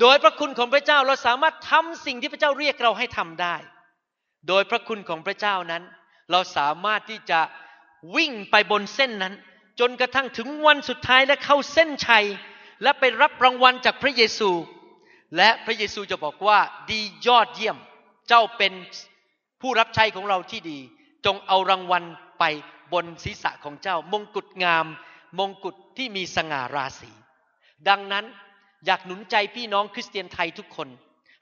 โดยพระคุณของพระเจ้าเราสามารถทำสิ่งที่พระเจ้าเรียกเราให้ทำได้ โดยพระคุณของพระเจ้านั้น เราสามารถที่จะวิ่งไปบนเส้นนั้น จนกระทั่งถึงวันสุดท้ายและเข้าเส้นชัย และไปรับรางวัลจากพระเยซู และพระเยซูจะบอกว่าดียอดเยี่ยม เจ้าเป็นผู้รับใช้ของเราที่ดี จงเอารางวัลไป บนศีรษะของเจ้ามงกุฎงาม มงกุฎที่มีสง่าราศี ดังนั้นอยากหนุนใจพี่น้องคริสเตียนไทยทุกคน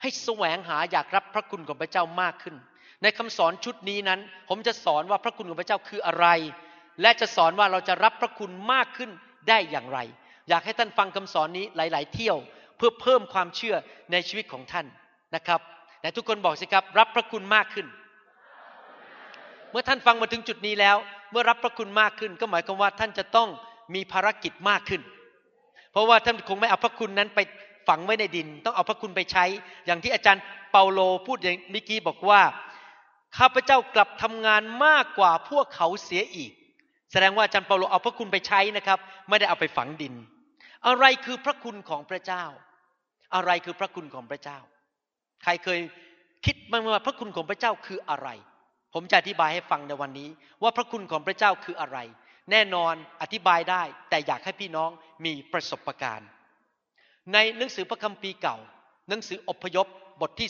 ให้แสวงหาอยากรับพระคุณของพระเจ้ามากขึ้น ในคำสอนชุดนี้นั้น ผมจะสอนว่าพระคุณของพระเจ้าคืออะไร และจะสอนว่าเราจะรับพระคุณมากขึ้นได้อย่างไร อยากให้ท่านฟังคำสอนนี้หลาย ๆ เที่ยวเพื่อเพิ่มความเชื่อในชีวิตของท่านนะครับแต่ทุกคนบอกสิครับรับพระคุณมากขึ้น เมื่อท่านฟังมาถึงจุดนี้แล้ว เมื่อรับพระคุณมากขึ้น ก็หมายความว่าท่านจะต้องมีภารกิจมากขึ้น เพราะว่าท่านคงไม่เอาพระคุณนั้นไปฝังไว้ในดิน ต้องเอาพระคุณไปใช้ อย่างที่อาจารย์เปาโลพูดอย่างเมื่อกี้บอกว่าข้าพเจ้ากลับทำงานมากกว่าพวกเขาเสียอีก แสดงว่าอาจารย์เปาโลเอาพระคุณไปใช้นะครับ ไม่ได้เอาไปฝังดิน อะไรคือพระคุณของพระเจ้า อะไรคือพระคุณของพระเจ้า ใครเคยคิดบ้างว่าพระคุณของพระเจ้าคืออะไร ผมจะอธิบายให้ฟังในวันนี้ ว่าพระคุณของพระเจ้าคืออะไร แน่นอนอธิบายได้ แต่อยากให้พี่น้องมีประสบการณ์ ในหนังสือพระคัมภีร์เก่า หนังสืออพยพบทที่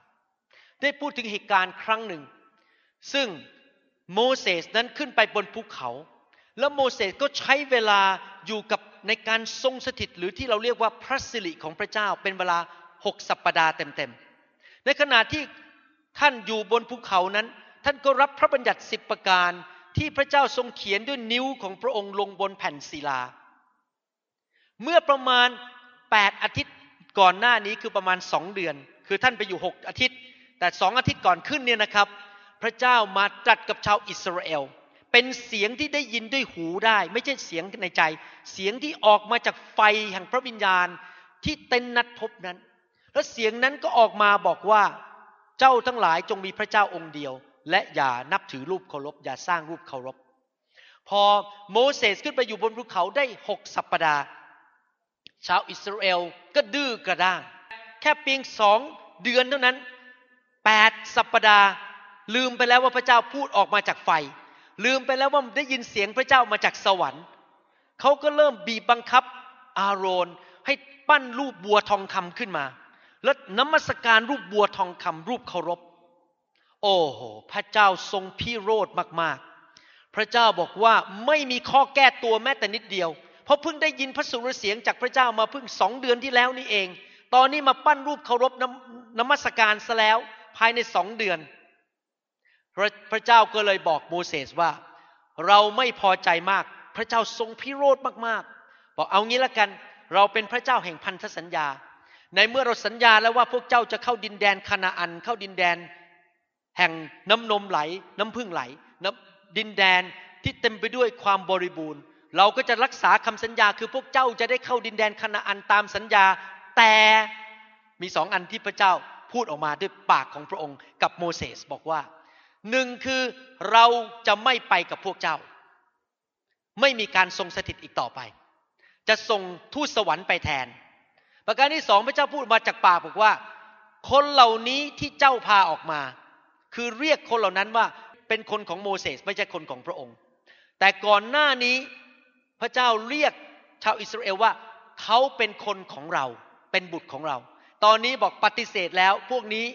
33 ได้พูดถึงเหตุการณ์ครั้งหนึ่ง ซึ่งโมเสสนั้นขึ้นไปบนภูเขา แล้วโมเสสก็ใช้เวลาอยู่กับในการทรงสถิตหรือที่เราเรียกว่าพระสิริของพระเจ้าเป็นเวลาหกสัปปดาห์เต็มๆในขณะที่ ท่านอยู่บนภูเขานั้น ท่านก็รับพระบัญญัติสิบประการที่พระเจ้าทรงเขียนด้วยนิ้วของพระองค์ลงบนแผ่นศิลา เมื่อประมาณแปดอาทิตย์ก่อนหน้านี้คือประมาณสองเดือน คือท่านไปอยู่หกอาทิตย์ แต่สองอาทิตย์ก่อนขึ้นเนี่ยนะครับ พระเจ้ามาตรัสกับชาวอิสราเอล เป็นเสียงที่ได้ยินด้วยหูได้ ไม่ใช่เสียงในใจ เสียงที่ออกมาจากไฟแห่งพระวิญญาณที่เต็นนัดพบนั้น และเสียงนั้นก็ออกมาบอกว่า เจ้าทั้งหลายจงมีพระเจ้าองค์เดียว และอย่านับถือรูปเคารพ อย่าสร้างรูปเคารพ พอโมเสสขึ้นไปอยู่บนภูเขาได้หกสัปปดาห์ ชาวอิสราเอลก็ดื้อกระด้าง แค่เพียงสองเดือนเท่านั้นแปดสัปปดาห์ลืมไปแล้วว่าพระเจ้าพูดออกมาจากไฟ ลืมไปแล้วว่าได้ยินเสียงพระเจ้ามาจากสวรรค์เขาก็เริ่มบีบบังคับอาโรนให้ปั้นรูปบัวทองคำขึ้นมา แล้วนมัสการรูปบัวทองคำรูปเคารพ โอ้โห พระเจ้าทรงพิโรธมากๆ พระเจ้าบอกว่าไม่มีข้อแก้ตัวแม้แต่นิดเดียว เพราะเพิ่งได้ยินพระสุรเสียงจากพระเจ้ามาเพิ่งสองเดือนที่แล้วนี่เอง ตอนนี้มาปั้นรูปเคารพนนมัสการซะแล้วภายในสองเดือน พระพระเจ้าก็เลยบอกโมเสสว่า เราไม่พอใจมาก พระเจ้าทรงพิโรธมากๆ บอกเอางี้ละกัน เราเป็นพระเจ้าแห่งพันธสัญญา ในเมื่อเราสัญญาแล้วว่าพวกเจ้าจะเข้าดินแดนคานาอัน เข้าดินแดน แห่งน้ำนมไหล น้ำพึ่งไหลน้ำดินแดนที่เต็มไปด้วยความบริบูรณ์ เราก็จะรักษาคำสัญญาคือพวกเจ้าจะได้เข้าดินแดนคานาอันตามสัญญา แต่มีสองอันที่พระเจ้าพูดออกมาด้วยปากของพระองค์กับโมเสสบอกว่าหนึ่งคือเราจะไม่ไปกับพวกเจ้า ไม่มีการทรงสถิตอีกต่อไป จะส่งทูตสวรรค์ไปแทน ประการที่สองพระเจ้าพูดมาจากปากบอกว่า คนเหล่านี้ที่เจ้าพาออกมา คือเรียกคนเหล่านั้นว่าเป็นคนของโมเสสไม่ใช่คนของพระองค์ แต่ก่อนหน้านี้พระเจ้าเรียกชาวอิสราเอลว่าเขาเป็นคนของเรา เป็นบุตรของเรา ตอนนี้บอกปฏิเสธแล้วพวกนี้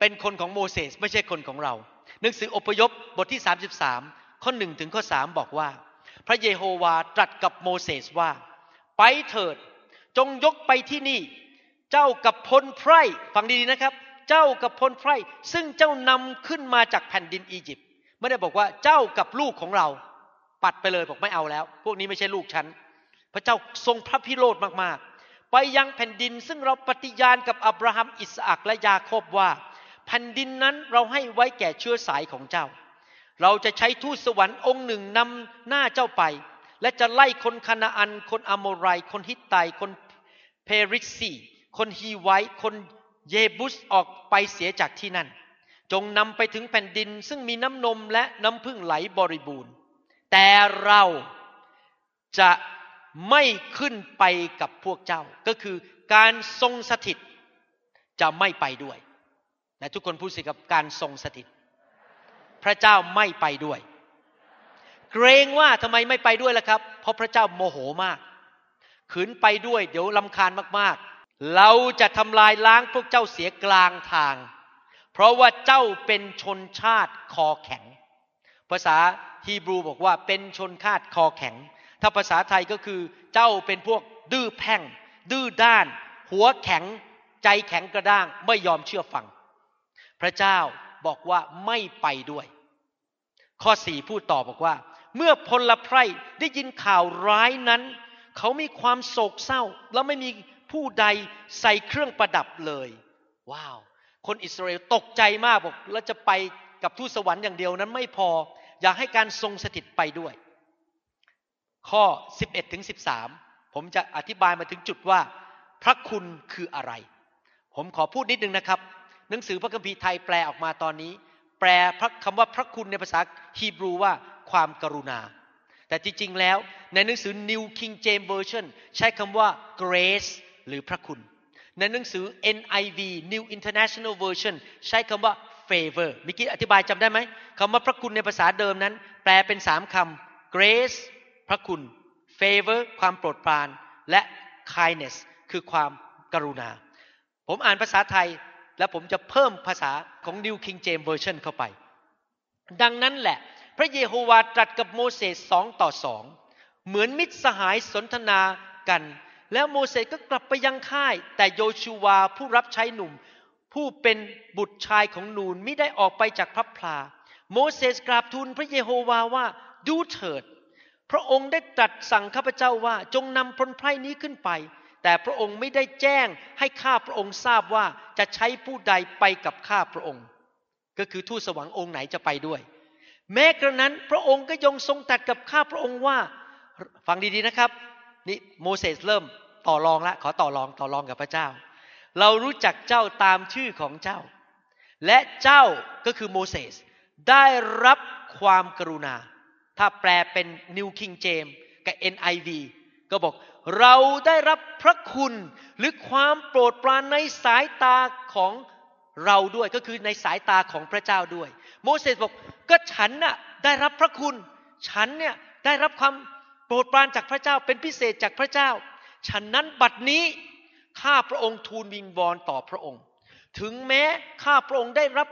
เป็นคนของโมเสสไม่ใช่คนของเรา หนังสืออพยพบทที่ 33 ข้อหนึ่งถึงข้อสามบอกว่า พระเยโฮวาตรัสกับโมเสสว่า ไปเถิด จงยกไปที่นี่ เจ้ากับพลไพร่ฟังดีๆนะครับ เจ้ากับพลไพร่ซึ่งเจ้านำขึ้นมาจากแผ่นดินอียิปต์ไม่ได้บอกว่าเจ้ากับลูกของเรา ปัดไปเลยบอกไม่เอาแล้ว พวกนี้ไม่ใช่ลูกฉันพระเจ้าทรงพระพิโรธมากๆ ไปยังแผ่นดินซึ่งเราปฏิญาณกับอับราฮัมอิสอักและยาโคบว่า แผ่นดินนั้นเราให้ไว้แก่เชื้อสายของเจ้า เราจะใช้ทูตสวรรค์องค์หนึ่งนำหน้าเจ้าไป และจะไล่คนคานาอัน คนอโมไร คนฮิตไต คนเพริซี คนฮีไวคนเยบุสออกไปเสียจากที่นั่น จงนำไปถึงแผ่นดิน ซึ่งมีน้ำนมและน้ำพึ่งไหลบริบูรณ์ แต่เราจะไม่ขึ้นไปกับพวกเจ้า ก็คือการทรงสถิต จะไม่ไปด้วยและทุกคนพูดสิกับการทรงสถิต พระเจ้าไม่ไปด้วย เกรงว่าทำไมไม่ไปด้วยล่ะครับ เพราะพระเจ้าโมโหมาก ขืนไปด้วยเดี๋ยวลำคาญมากๆ เราจะทำลายล้างพวกเจ้าเสียกลางทาง เพราะว่าเจ้าเป็นชนชาติคอแข็ง ภาษาฮีบรูบอกว่าเป็นชนชาติคอแข็ง ถ้าภาษาไทยก็คือเจ้าเป็นพวกดื้อแพ่ง ดื้อด้าน หัวแข็ง ใจแข็งกระด้างไม่ยอมเชื่อฟัง พระเจ้าบอกว่าไม่ไปด้วย ข้อสี่พูดต่อบอกว่า เมื่อพลไพรได้ยินข่าวร้ายนั้น เขามีความโศกเศร้า แล้วไม่มีผู้ใดใส่เครื่องประดับเลย ว้าว คนอิสราเอลตกใจมากบอกแล้วจะไปกับทูตสวรรค์อย่างเดียวนั้นไม่พอ อยากให้การทรงสถิตไปด้วย ข้อ 11ถึง13 ผมจะอธิบายมาถึงจุดว่า พระคุณคืออะไร ผมขอพูดนิดนึงนะครับ หนังสือพระคัมภีร์ไทยแปลออกมาตอนนี้ แปลพระคำว่าพระคุณในภาษาฮีบรูว่า ความกรุณา แต่จริง ๆ แล้วในหนังสือ New King James Version ใช้คำว่า grace หรือพระคุณ ในหนังสือ NIV New International Version ใช้คำว่า favor มิกี้อธิบายจำได้ไหมคำว่าพระคุณในภาษาเดิมนั้น แปลเป็นสามคำ grace พระคุณ favor ความโปรดปราน และ kindness คือความกรุณา ผมอ่านภาษาไทยแล้วผมจะเพิ่มภาษาของ New King James Version เข้าไป ดังนั้นแหละ พระเยโฮวาตรัสกับโมเสสสองต่อสองเหมือนมิตรสหายสนทนากัน แล้วโมเสสก็กลับไปยังค่าย แต่โยชูวาผู้รับใช้หนุ่ม ผู้เป็นบุตรชายของนูนไม่ได้ออกไปจากพระพลา โมเสสกราบทูลพระเยโฮวาว่าดูเถิด พระองค์ได้ตรัสสั่งข้าพเจ้าว่าจงนำพลไพร่นี้ขึ้นไป แต่พระองค์ไม่ได้แจ้งให้ข้าพระองค์ทราบว่าจะใช้ผู้ใดไปกับข้าพระองค์ ก็คือทูตสวรรค์องค์ไหนจะไปด้วย แม้กระนั้นพระองค์ก็ยงทรงตัดกับข้าพระองค์ว่า ฟังดีๆนะครับ นี่โมเสสเริ่มต่อรองละขอต่อรองต่อรองกับพระเจ้า เรารู้จักเจ้าตามชื่อของเจ้า และเจ้าก็คือโมเสสได้รับความกรุณา ถ้าแปลเป็น New King James กับ NIV ก็บอกเราได้รับพระคุณหรือความโปรดปรานในสายตาของ เราด้วยก็คือในสายตาของพระเจ้าด้วย โมเสสบอกก็ฉันน่ะได้รับพระคุณ ฉันเนี่ยได้รับความโปรดปรานจากพระเจ้าเป็นพิเศษจากพระเจ้า ฉันนั้นบัดนี้ข้าพระองค์ทูลวิงวอนต่อพระองค์ ถึงแม้ข้าพระองค์ได้รับ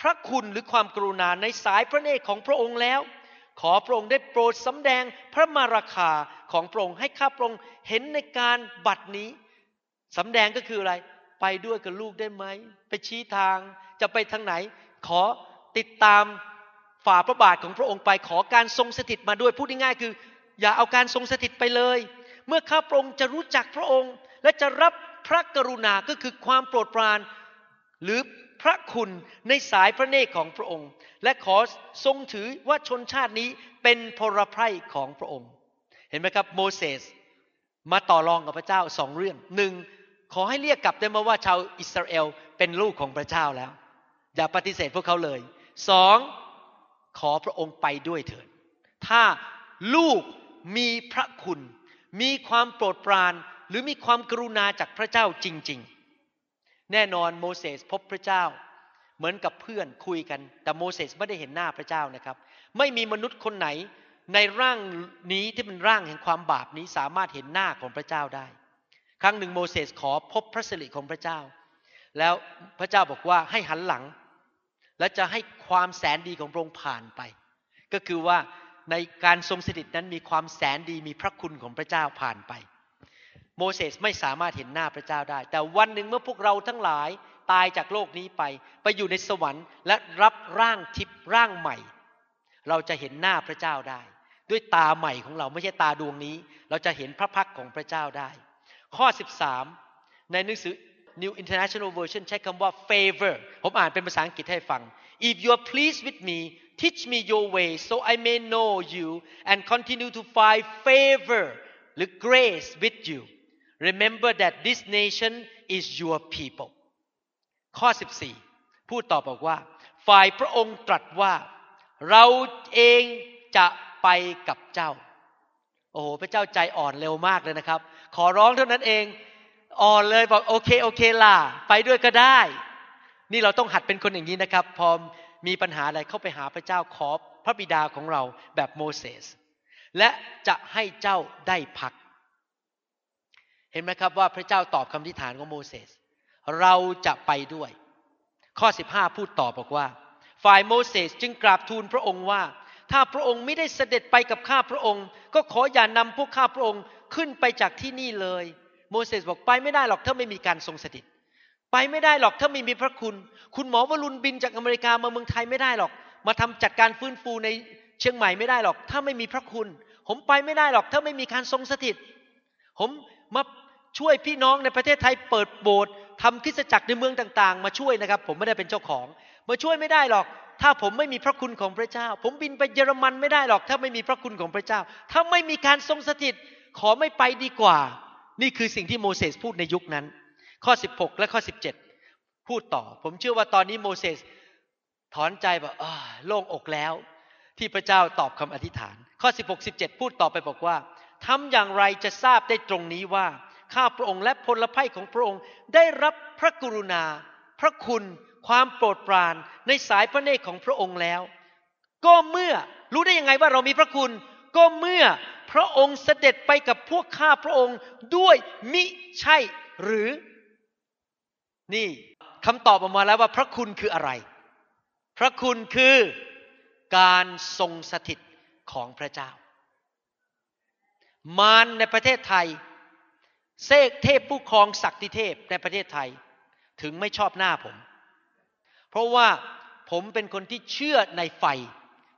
พระคุณหรือความกรุณาในสายพระเนตรของพระองค์แล้ว ขอพระองค์ได้โปรดสำแดงพระมาราคาของพระองค์ให้ข้าพระองค์เห็นในการบัดนี้สำแดงก็คืออะไร ไปด้วยกับลูกได้ไหม ไปชี้ทางจะไปทางไหน ขอติดตามฝ่าพระบาทของพระองค์ไปขอการทรงสถิตมาด้วยพูดง่ายๆคือ อย่าเอาการทรงสถิตไปเลย เมื่อข้าพระองค์จะรู้จักพระองค์ และจะรับพระกรุณาก็คือความโปรดปราน หรือพระคุณในสายพระเนตรของพระองค์ และขอทรงถือว่าชนชาตินี้เป็นพลไพร่ของพระองค์ เห็นไหมครับโมเสสมาต่อรองกับพระเจ้าสองเรื่องหนึ่ง ขอให้เรียกกลับได้มาว่าชาวอิสราเอลเป็นลูกของพระเจ้าแล้ว อย่าปฏิเสธพวกเขาเลยสองขอพระองค์ไปด้วยเถิดถ้าลูกมีพระคุณ มีความโปรดปรานหรือมีความกรุณาจากพระเจ้าจริง ๆ แน่นอนโมเสสพบพระเจ้า เหมือนกับเพื่อนคุยกัน แต่โมเสสไม่ได้เห็นหน้าพระเจ้านะครับ ไม่มีมนุษย์คนไหนในร่างนี้ที่เป็นร่างแห่งความบาปนี้สามารถเห็นหน้าของพระเจ้าได้ ครั้งหนึ่งโมเสสขอพบพระสิริของพระเจ้า แล้วพระเจ้าบอกว่าให้หันหลัง และจะให้ความแสนดีของพระองค์ผ่านไป ก็คือว่าในการทรงสถิตนั้นมีความแสนดีมีพระคุณของพระเจ้าผ่านไป โมเสสไม่สามารถเห็นหน้าพระเจ้าได้ แต่วันหนึ่งเมื่อพวกเราทั้งหลายตายจากโลกนี้ไป ไปอยู่ในสวรรค์ และรับร่างทิพย์ร่างใหม่ เราจะเห็นหน้าพระเจ้าได้ ด้วยตาใหม่ของเราไม่ใช่ตาดวงนี้ เราจะเห็นพระพักของพระเจ้าได้ ข้อ 13 ในหนังสือ New International Version ใช้คำว่า favor ผมอ่านเป็นภาษาอังกฤษให้ฟัง if you are pleased with me teach me your way so I may know you and continue to find favor หรือ grace with you remember that this nation is your people ข้อ 14 พูดต่อบอกว่า ฝ่ายพระองค์ตรัสว่า เราเองจะไปกับเจ้า โอ้โห พระเจ้าใจอ่อนเร็วมากเลยนะครับ ขอร้องเท่านั้นเอง อ่อนเลยบอกโอเคโอเคล่ะ ไปด้วยก็ได้ นี่เราต้องหัดเป็นคนอย่างนี้นะครับ พอมีปัญหาอะไรเข้าไปหาพระเจ้าขอพระบิดาของเราแบบโมเสส และจะให้เจ้าได้พัก เห็นไหมครับว่าพระเจ้าตอบคำทิฐานของโมเสส เราจะไปด้วย ข้อ 15 พูดต่อบอกว่า ฝ่ายโมเสสจึงกราบทูลพระองค์ว่าถ้าพระองค์ไม่ได้เสด็จไปกับข้าพระองค์ ก็ขออย่านำพวกข้าพระองค์ ขึ้นไปจากที่นี่เลย โมเสสบอกไปไม่ได้หรอกถ้าไม่มีการทรงสถิต ไปไม่ได้หรอกถ้าไม่มีพระคุณ คุณหมอวรุณบินจากอเมริกามาเมืองไทยไม่ได้หรอก มาทำจัดการฟื้นฟูในเชียงใหม่ไม่ได้หรอก ถ้าไม่มีพระคุณ ผมไปไม่ได้หรอกถ้าไม่มีการทรงสถิต ผมมาช่วยพี่น้องในประเทศไทยเปิดโบสถ์ทำคริสตจักรในเมืองต่างๆ มาช่วยนะครับ ผมไม่ได้เป็นเจ้าของ มาช่วยไม่ได้หรอก ถ้าผมไม่มีพระคุณของพระเจ้า ผมบินไปเยอรมันไม่ได้หรอก ถ้าไม่มีพระคุณของพระเจ้า ถ้าไม่มีการทรงสถิต ขอไม่ไปดีกว่า นี่คือสิ่งที่โมเสสพูดในยุคนั้น ข้อ 16 และข้อ 17 พูดต่อ ผมเชื่อว่าตอนนี้โมเสสถอนใจแบบโล่งอกแล้ว ที่พระเจ้าตอบคำอธิษฐาน ข้อ 16 17 พูดต่อไปบอกว่าทำอย่างไรจะทราบได้ตรงนี้ว่า ข้าพระองค์และพลภัยของพระองค์ได้รับพระกรุณา พระคุณความโปรดปรานในสายพระเนตรของพระองค์แล้ว ก็เมื่อรู้ได้ยังไงว่าเรามีพระคุณ ก็เมื่อ พระองค์เสด็จไปกับพวกข้าพระองค์ด้วยมิใช่หรือ นี่คำตอบออกมาแล้วว่าพระคุณคืออะไร พระคุณคือการทรงสถิตของพระเจ้า มารในประเทศไทยเซกเทพผู้ครองศักดิเทพในประเทศไทย ถึงไม่ชอบหน้าผม เพราะว่าผมเป็นคนที่เชื่อในไฟ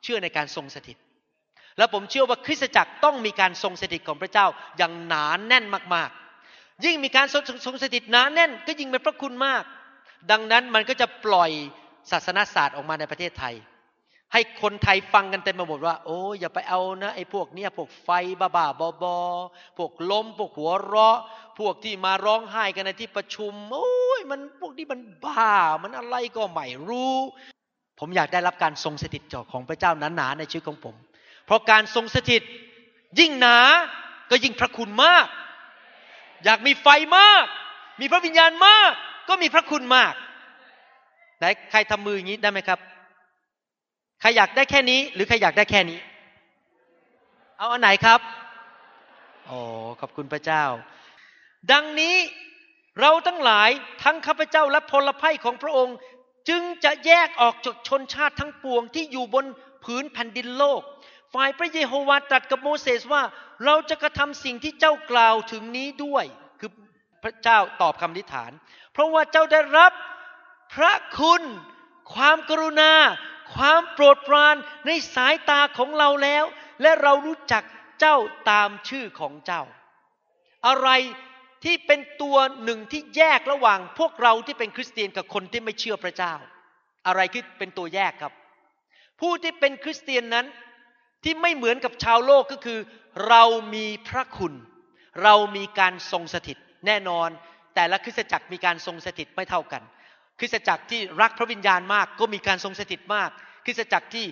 เชื่อในการทรงสถิต และผมเชื่อว่าคริสตจักรต้องมีการทรงสถิตของพระเจ้าอย่างหนานแน่นมากๆ ยิ่งมีการทรงสถิตหนานแน่น ก็ยิ่งเป็นพระคุณมาก ดังนั้นมันก็จะปล่อยศาสนาศาสตร์ออกมาในประเทศไทย ให้คนไทยฟังกันเต็มไปหมดว่า โอ้อย่าไปเอานะไอ้พวกเนี้ยพวกไฟบ้าบ้าบอบอพวกล้มพวกหัวเราะ พวกที่มาร้องไห้กันในที่ประชุมโอ้ยมันพวกนี้มันบ้า มันอะไรก็ไม่รู้ ผมอยากได้รับการทรงสถิตจอของพระเจ้าหนาๆในชีวิตของผม เพราะการทรงสถิต ยิ่งหนาก็ยิ่งพระคุณมาก อยากมีไฟมาก มีพระวิญญาณมาก ก็มีพระคุณมากไหนใครทำมืออย่างนี้ได้ไหมครับ ใครอยากได้แค่นี้ หรือใครอยากได้แค่นี้ เอาอันไหนครับโอ้ขอบคุณพระเจ้า ดังนี้เราทั้งหลายทั้งข้าพเจ้าและพลภัยของพระองค์ จึงจะแยกออกจากชนชาติทั้งปวงที่อยู่บนผืนแผ่นดินโลก ฝ่ายพระเยโฮวาตรัสกับโมเสสว่าเราจะกระทำสิ่งที่เจ้ากล่าวถึงนี้ด้วย คือพระเจ้าตอบคำนิฐาน เพราะว่าเจ้าได้รับพระคุณ ความกรุณา ความโปรดปรานในสายตาของเราแล้ว และเรารู้จักเจ้าตามชื่อของเจ้า อะไรที่เป็นตัวหนึ่งที่แยกระหว่างพวกเราที่เป็นคริสเตียนกับคนที่ไม่เชื่อพระเจ้า อะไรคือเป็นตัวแยกครับ ผู้ที่เป็นคริสเตียนนั้น ที่ไม่เหมือนกับชาวโลกก็คือ เรามีพระคุณ เรามีการทรงสถิตแน่นอน แต่ละคริสตจักรมีการทรงสถิตไม่เท่ากัน คริสตจักรที่รักพระวิญญาณมากก็มีการทรงสถิตมาก คริสตจักรที่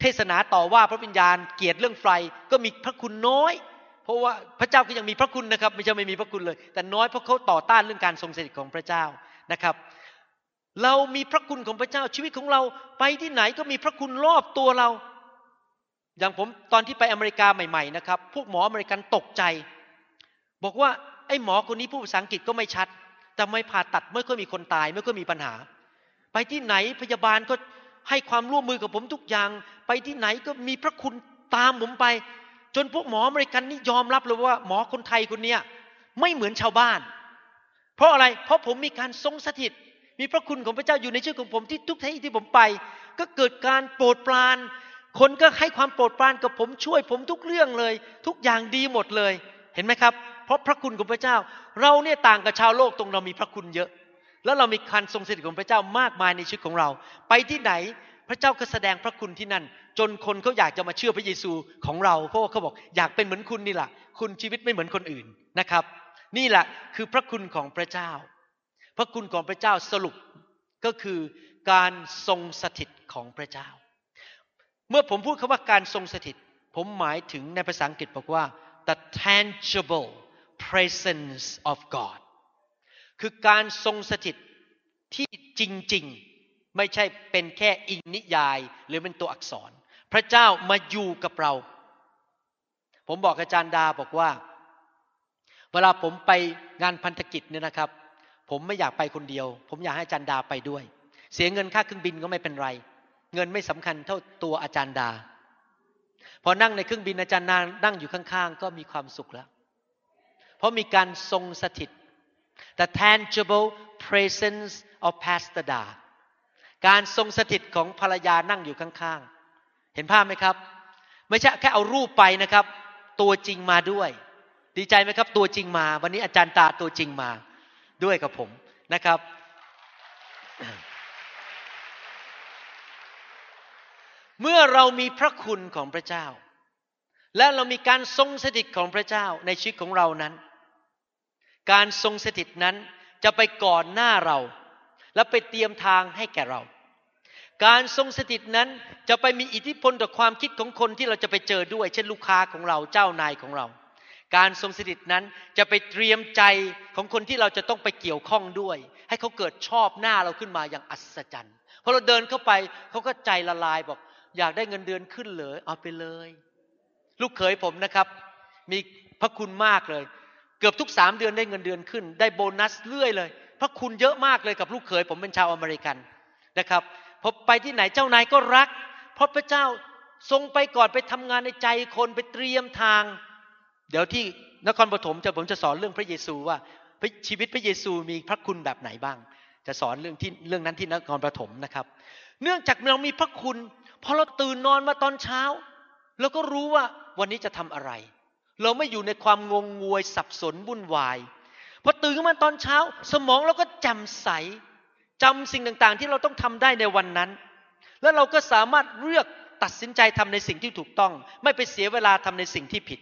เทศนาต่อว่าพระวิญญาณเกียรติเรื่องไฟก็มีพระคุณน้อย เพราะว่าพระเจ้าก็ยังมีพระคุณนะครับไม่ใช่ไม่มีพระคุณเลย แต่น้อยเพราะเขาต่อต้านเรื่องการทรงสถิตของพระเจ้านะครับ เรามีพระคุณของพระเจ้าชีวิตของเราไปที่ไหนก็มีพระคุณรอบตัวเรา อย่างผมตอนที่ไปอเมริกาใหม่ๆนะครับ พวกหมออเมริกันตกใจ บอกว่าไอ้หมอคนนี้พูดภาษาอังกฤษก็ไม่ชัด แต่ไม่ผ่าตัดไม่ค่อยมีคนตาย ไม่ค่อยมีปัญหา ไปที่ไหนพยาบาลก็ให้ความร่วมมือกับผมทุกอย่าง ไปที่ไหนก็มีพระคุณตามผมไป จนพวกหมออเมริกันนี่ยอมรับเลยว่าหมอคนไทยคนเนี้ยไม่เหมือนชาวบ้าน เพราะอะไร เพราะผมมีการทรงสถิต มีพระคุณของพระเจ้าอยู่ในชีวิตของผมที่ทุกที่ที่ผมไป ก็เกิดการโปรดปราน คนก็ให้ความโปรดปรานกับผมช่วยผมทุกเรื่องเลย ทุกอย่างดีหมดเลย เห็นไหมครับ เพราะพระคุณของพระเจ้า เราเนี่ยต่างกับชาวโลกตรงเรามีพระคุณเยอะ แล้วเรามีการทรงสถิตของพระเจ้ามากมายในชีวิตของเรา ไปที่ไหนพระเจ้าก็แสดงพระคุณที่นั่น จนคนเขาอยากจะมาเชื่อพระเยซูของเรา เพราะว่าเขาบอกอยากเป็นเหมือนคุณนี่แหละคุณชีวิตไม่เหมือนคนอื่นนะครับ นี่แหละคือพระคุณของพระเจ้า พระคุณของพระเจ้าสรุปก็คือการทรงสถิตของพระเจ้า เมื่อผมพูดคาว่าการทรงสถิต ผมหมายถึงในภาษาอังกฤษบอกว่า the tangible presence of God คือการทรงสถิตที่จริง ๆ ไม่ใช่เป็นแค่อิงนิยาย หรือเป็นตัวอักษร พระเจ้ามาอยู่กับเรา ผมบอกอาจารย์ดาบอกว่า เวลาผมไปงานพันธกิจเนี่ยนะครับ ผมไม่อยากไปคนเดียว ผมอยากให้อาจารย์ดาไปด้วย เสียเงินค่าเครื่องบินก็ไม่เป็นไร เงินไม่สำคัญเท่าตัวอาจารย์ดา พอนั่งในเครื่องบินอาจารย์นานั่งอยู่ข้างๆ ก็มีความสุขแล้ว เพราะมีการทรงสถิต the tangible presence of Pastor Da การทรงสถิตของภรรยานั่งอยู่ข้างๆ เห็นภาพไหมครับ ไม่ใช่แค่เอารูปไปนะครับ ตัวจริงมาด้วย ดีใจไหมครับ ตัวจริงมา วันนี้อาจารย์ตาตัวจริงมาด้วยกับผมนะครับ เมื่อเรามีพระคุณของพระเจ้า และเรามีการทรงสถิตของพระเจ้าในชีวิตของเรานั้น การทรงสถิตนั้นจะไปก่อนหน้าเรา และไปเตรียมทางให้แก่เรา การทรงสถิตนั้นจะไปมีอิทธิพลต่อความคิดของคนที่เราจะไปเจอด้วย เช่นลูกค้าของเราเจ้านายของเรา การทรงสถิตนั้นจะไปเตรียมใจของคนที่เราจะต้องไปเกี่ยวข้องด้วย ให้เขาเกิดชอบหน้าเราขึ้นมาอย่างอัศจรรย์พอเราเดินเข้าไปเขาก็ใจละลายบอก อยากได้เงินเดือนขึ้นเลยเอาไปเลย ลูกเขยผมนะครับ มีพระคุณมากเลย เกือบทุกสามเดือนได้เงินเดือนขึ้น ได้โบนัสเรื่อยเลย พระคุณเยอะมากเลยกับลูกเขยผมเป็นชาวอเมริกันนะครับพอไปที่ไหนเจ้านายก็รัก เพราะพระเจ้าทรงไปก่อนไปทำงานในใจคนไปเตรียมทาง เดี๋ยวที่นครปฐมจะผมจะสอนเรื่องพระเยซูว่าชีวิตพระเยซูมีพระคุณแบบไหนบ้าง จะสอนเรื่องที่เรื่องนั้นที่นครปฐมนะครับ เนื่องจากเรามีพระคุณ พอเราตื่นนอนมาตอนเช้าเราก็รู้ว่าวันนี้จะทำอะไร เราไม่อยู่ในความงงงวยสับสนวุ่นวายพอตื่นขึ้นมาตอนเช้า สมองเราก็แจ่มใสจำสิ่งต่างๆ ที่เราต้องทำได้ในวันนั้น แล้วเราก็สามารถเลือกตัดสินใจทำในสิ่งที่ถูกต้อง ไม่ไปเสียเวลาทำในสิ่งที่ผิด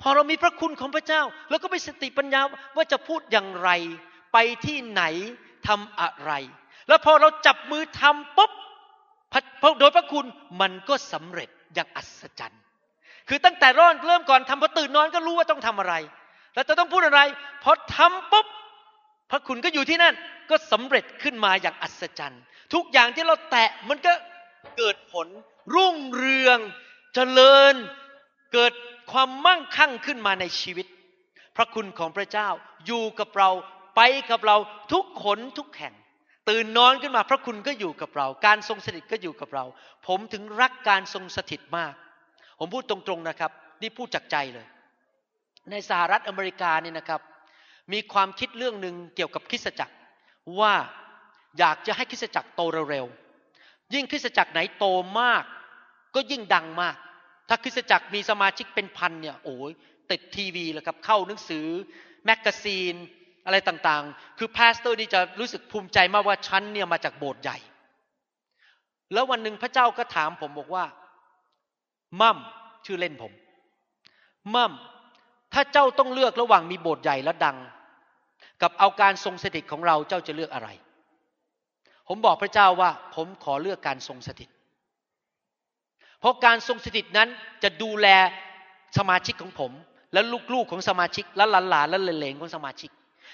พอเรามีพระคุณของพระเจ้าเราก็ไปสติปัญญาว่าจะพูดอย่างไร ไปที่ไหนทำอะไร แล้วพอเราจับมือทำปุ๊บ โดยพระคุณมันก็สำเร็จอย่างอัศจรรย์ คือตั้งแต่ร้อนเริ่มก่อนทำพอตื่นนอนก็รู้ว่าต้องทำอะไร แล้วจะต้องพูดอะไรพอทำปุ๊บพระคุณก็อยู่ที่นั่นก็สำเร็จขึ้นมาอย่างอัศจรรย์ ทุกอย่างที่เราแตะมันก็เกิดผลรุ่งเรืองเจริญ เกิดความมั่งคั่งขึ้นมาในชีวิต พระคุณของพระเจ้าอยู่กับเราไปกับเราทุกขนทุกแห่ง ตื่นนอนขึ้นมาพระคุณก็อยู่กับเรา การทรงสถิตก็อยู่กับเรา ผมถึงรักการทรงสถิตมาก ผมพูดตรงๆนะครับ นี่พูดจากใจเลย ในสหรัฐอเมริกาเนี่ยนะครับ มีความคิดเรื่องหนึ่งเกี่ยวกับคริสตจักร ว่าอยากจะให้คริสตจักรโตเร็วๆยิ่งคริสตจักรไหนโตมาก ก็ยิ่งดังมาก ถ้าคริสตจักรมีสมาชิกเป็นพันเนี่ยโอ้ยติดทีวีแล้วครับเข้าหนังสือ magazine อะไรต่างๆ คือ pastor นี่จะรู้สึกภูมิใจมากว่าฉันเนี่ยมาจากโบสถ์ใหญ่ แล้ววันหนึ่งพระเจ้าก็ถามผมบอกว่า มั่มชื่อเล่นผม มั่มถ้าเจ้าต้องเลือกระหว่างมีโบสถ์ใหญ่และดัง กับเอาการทรงสถิตของเราเจ้าจะเลือกอะไร ผมบอกพระเจ้าว่า ผมขอเลือกการทรงสถิต เพราะการทรงสถิตนั้นจะดูแลสมาชิกของผม และลูกๆของสมาชิกและหลานๆและเหลนๆของสมาชิก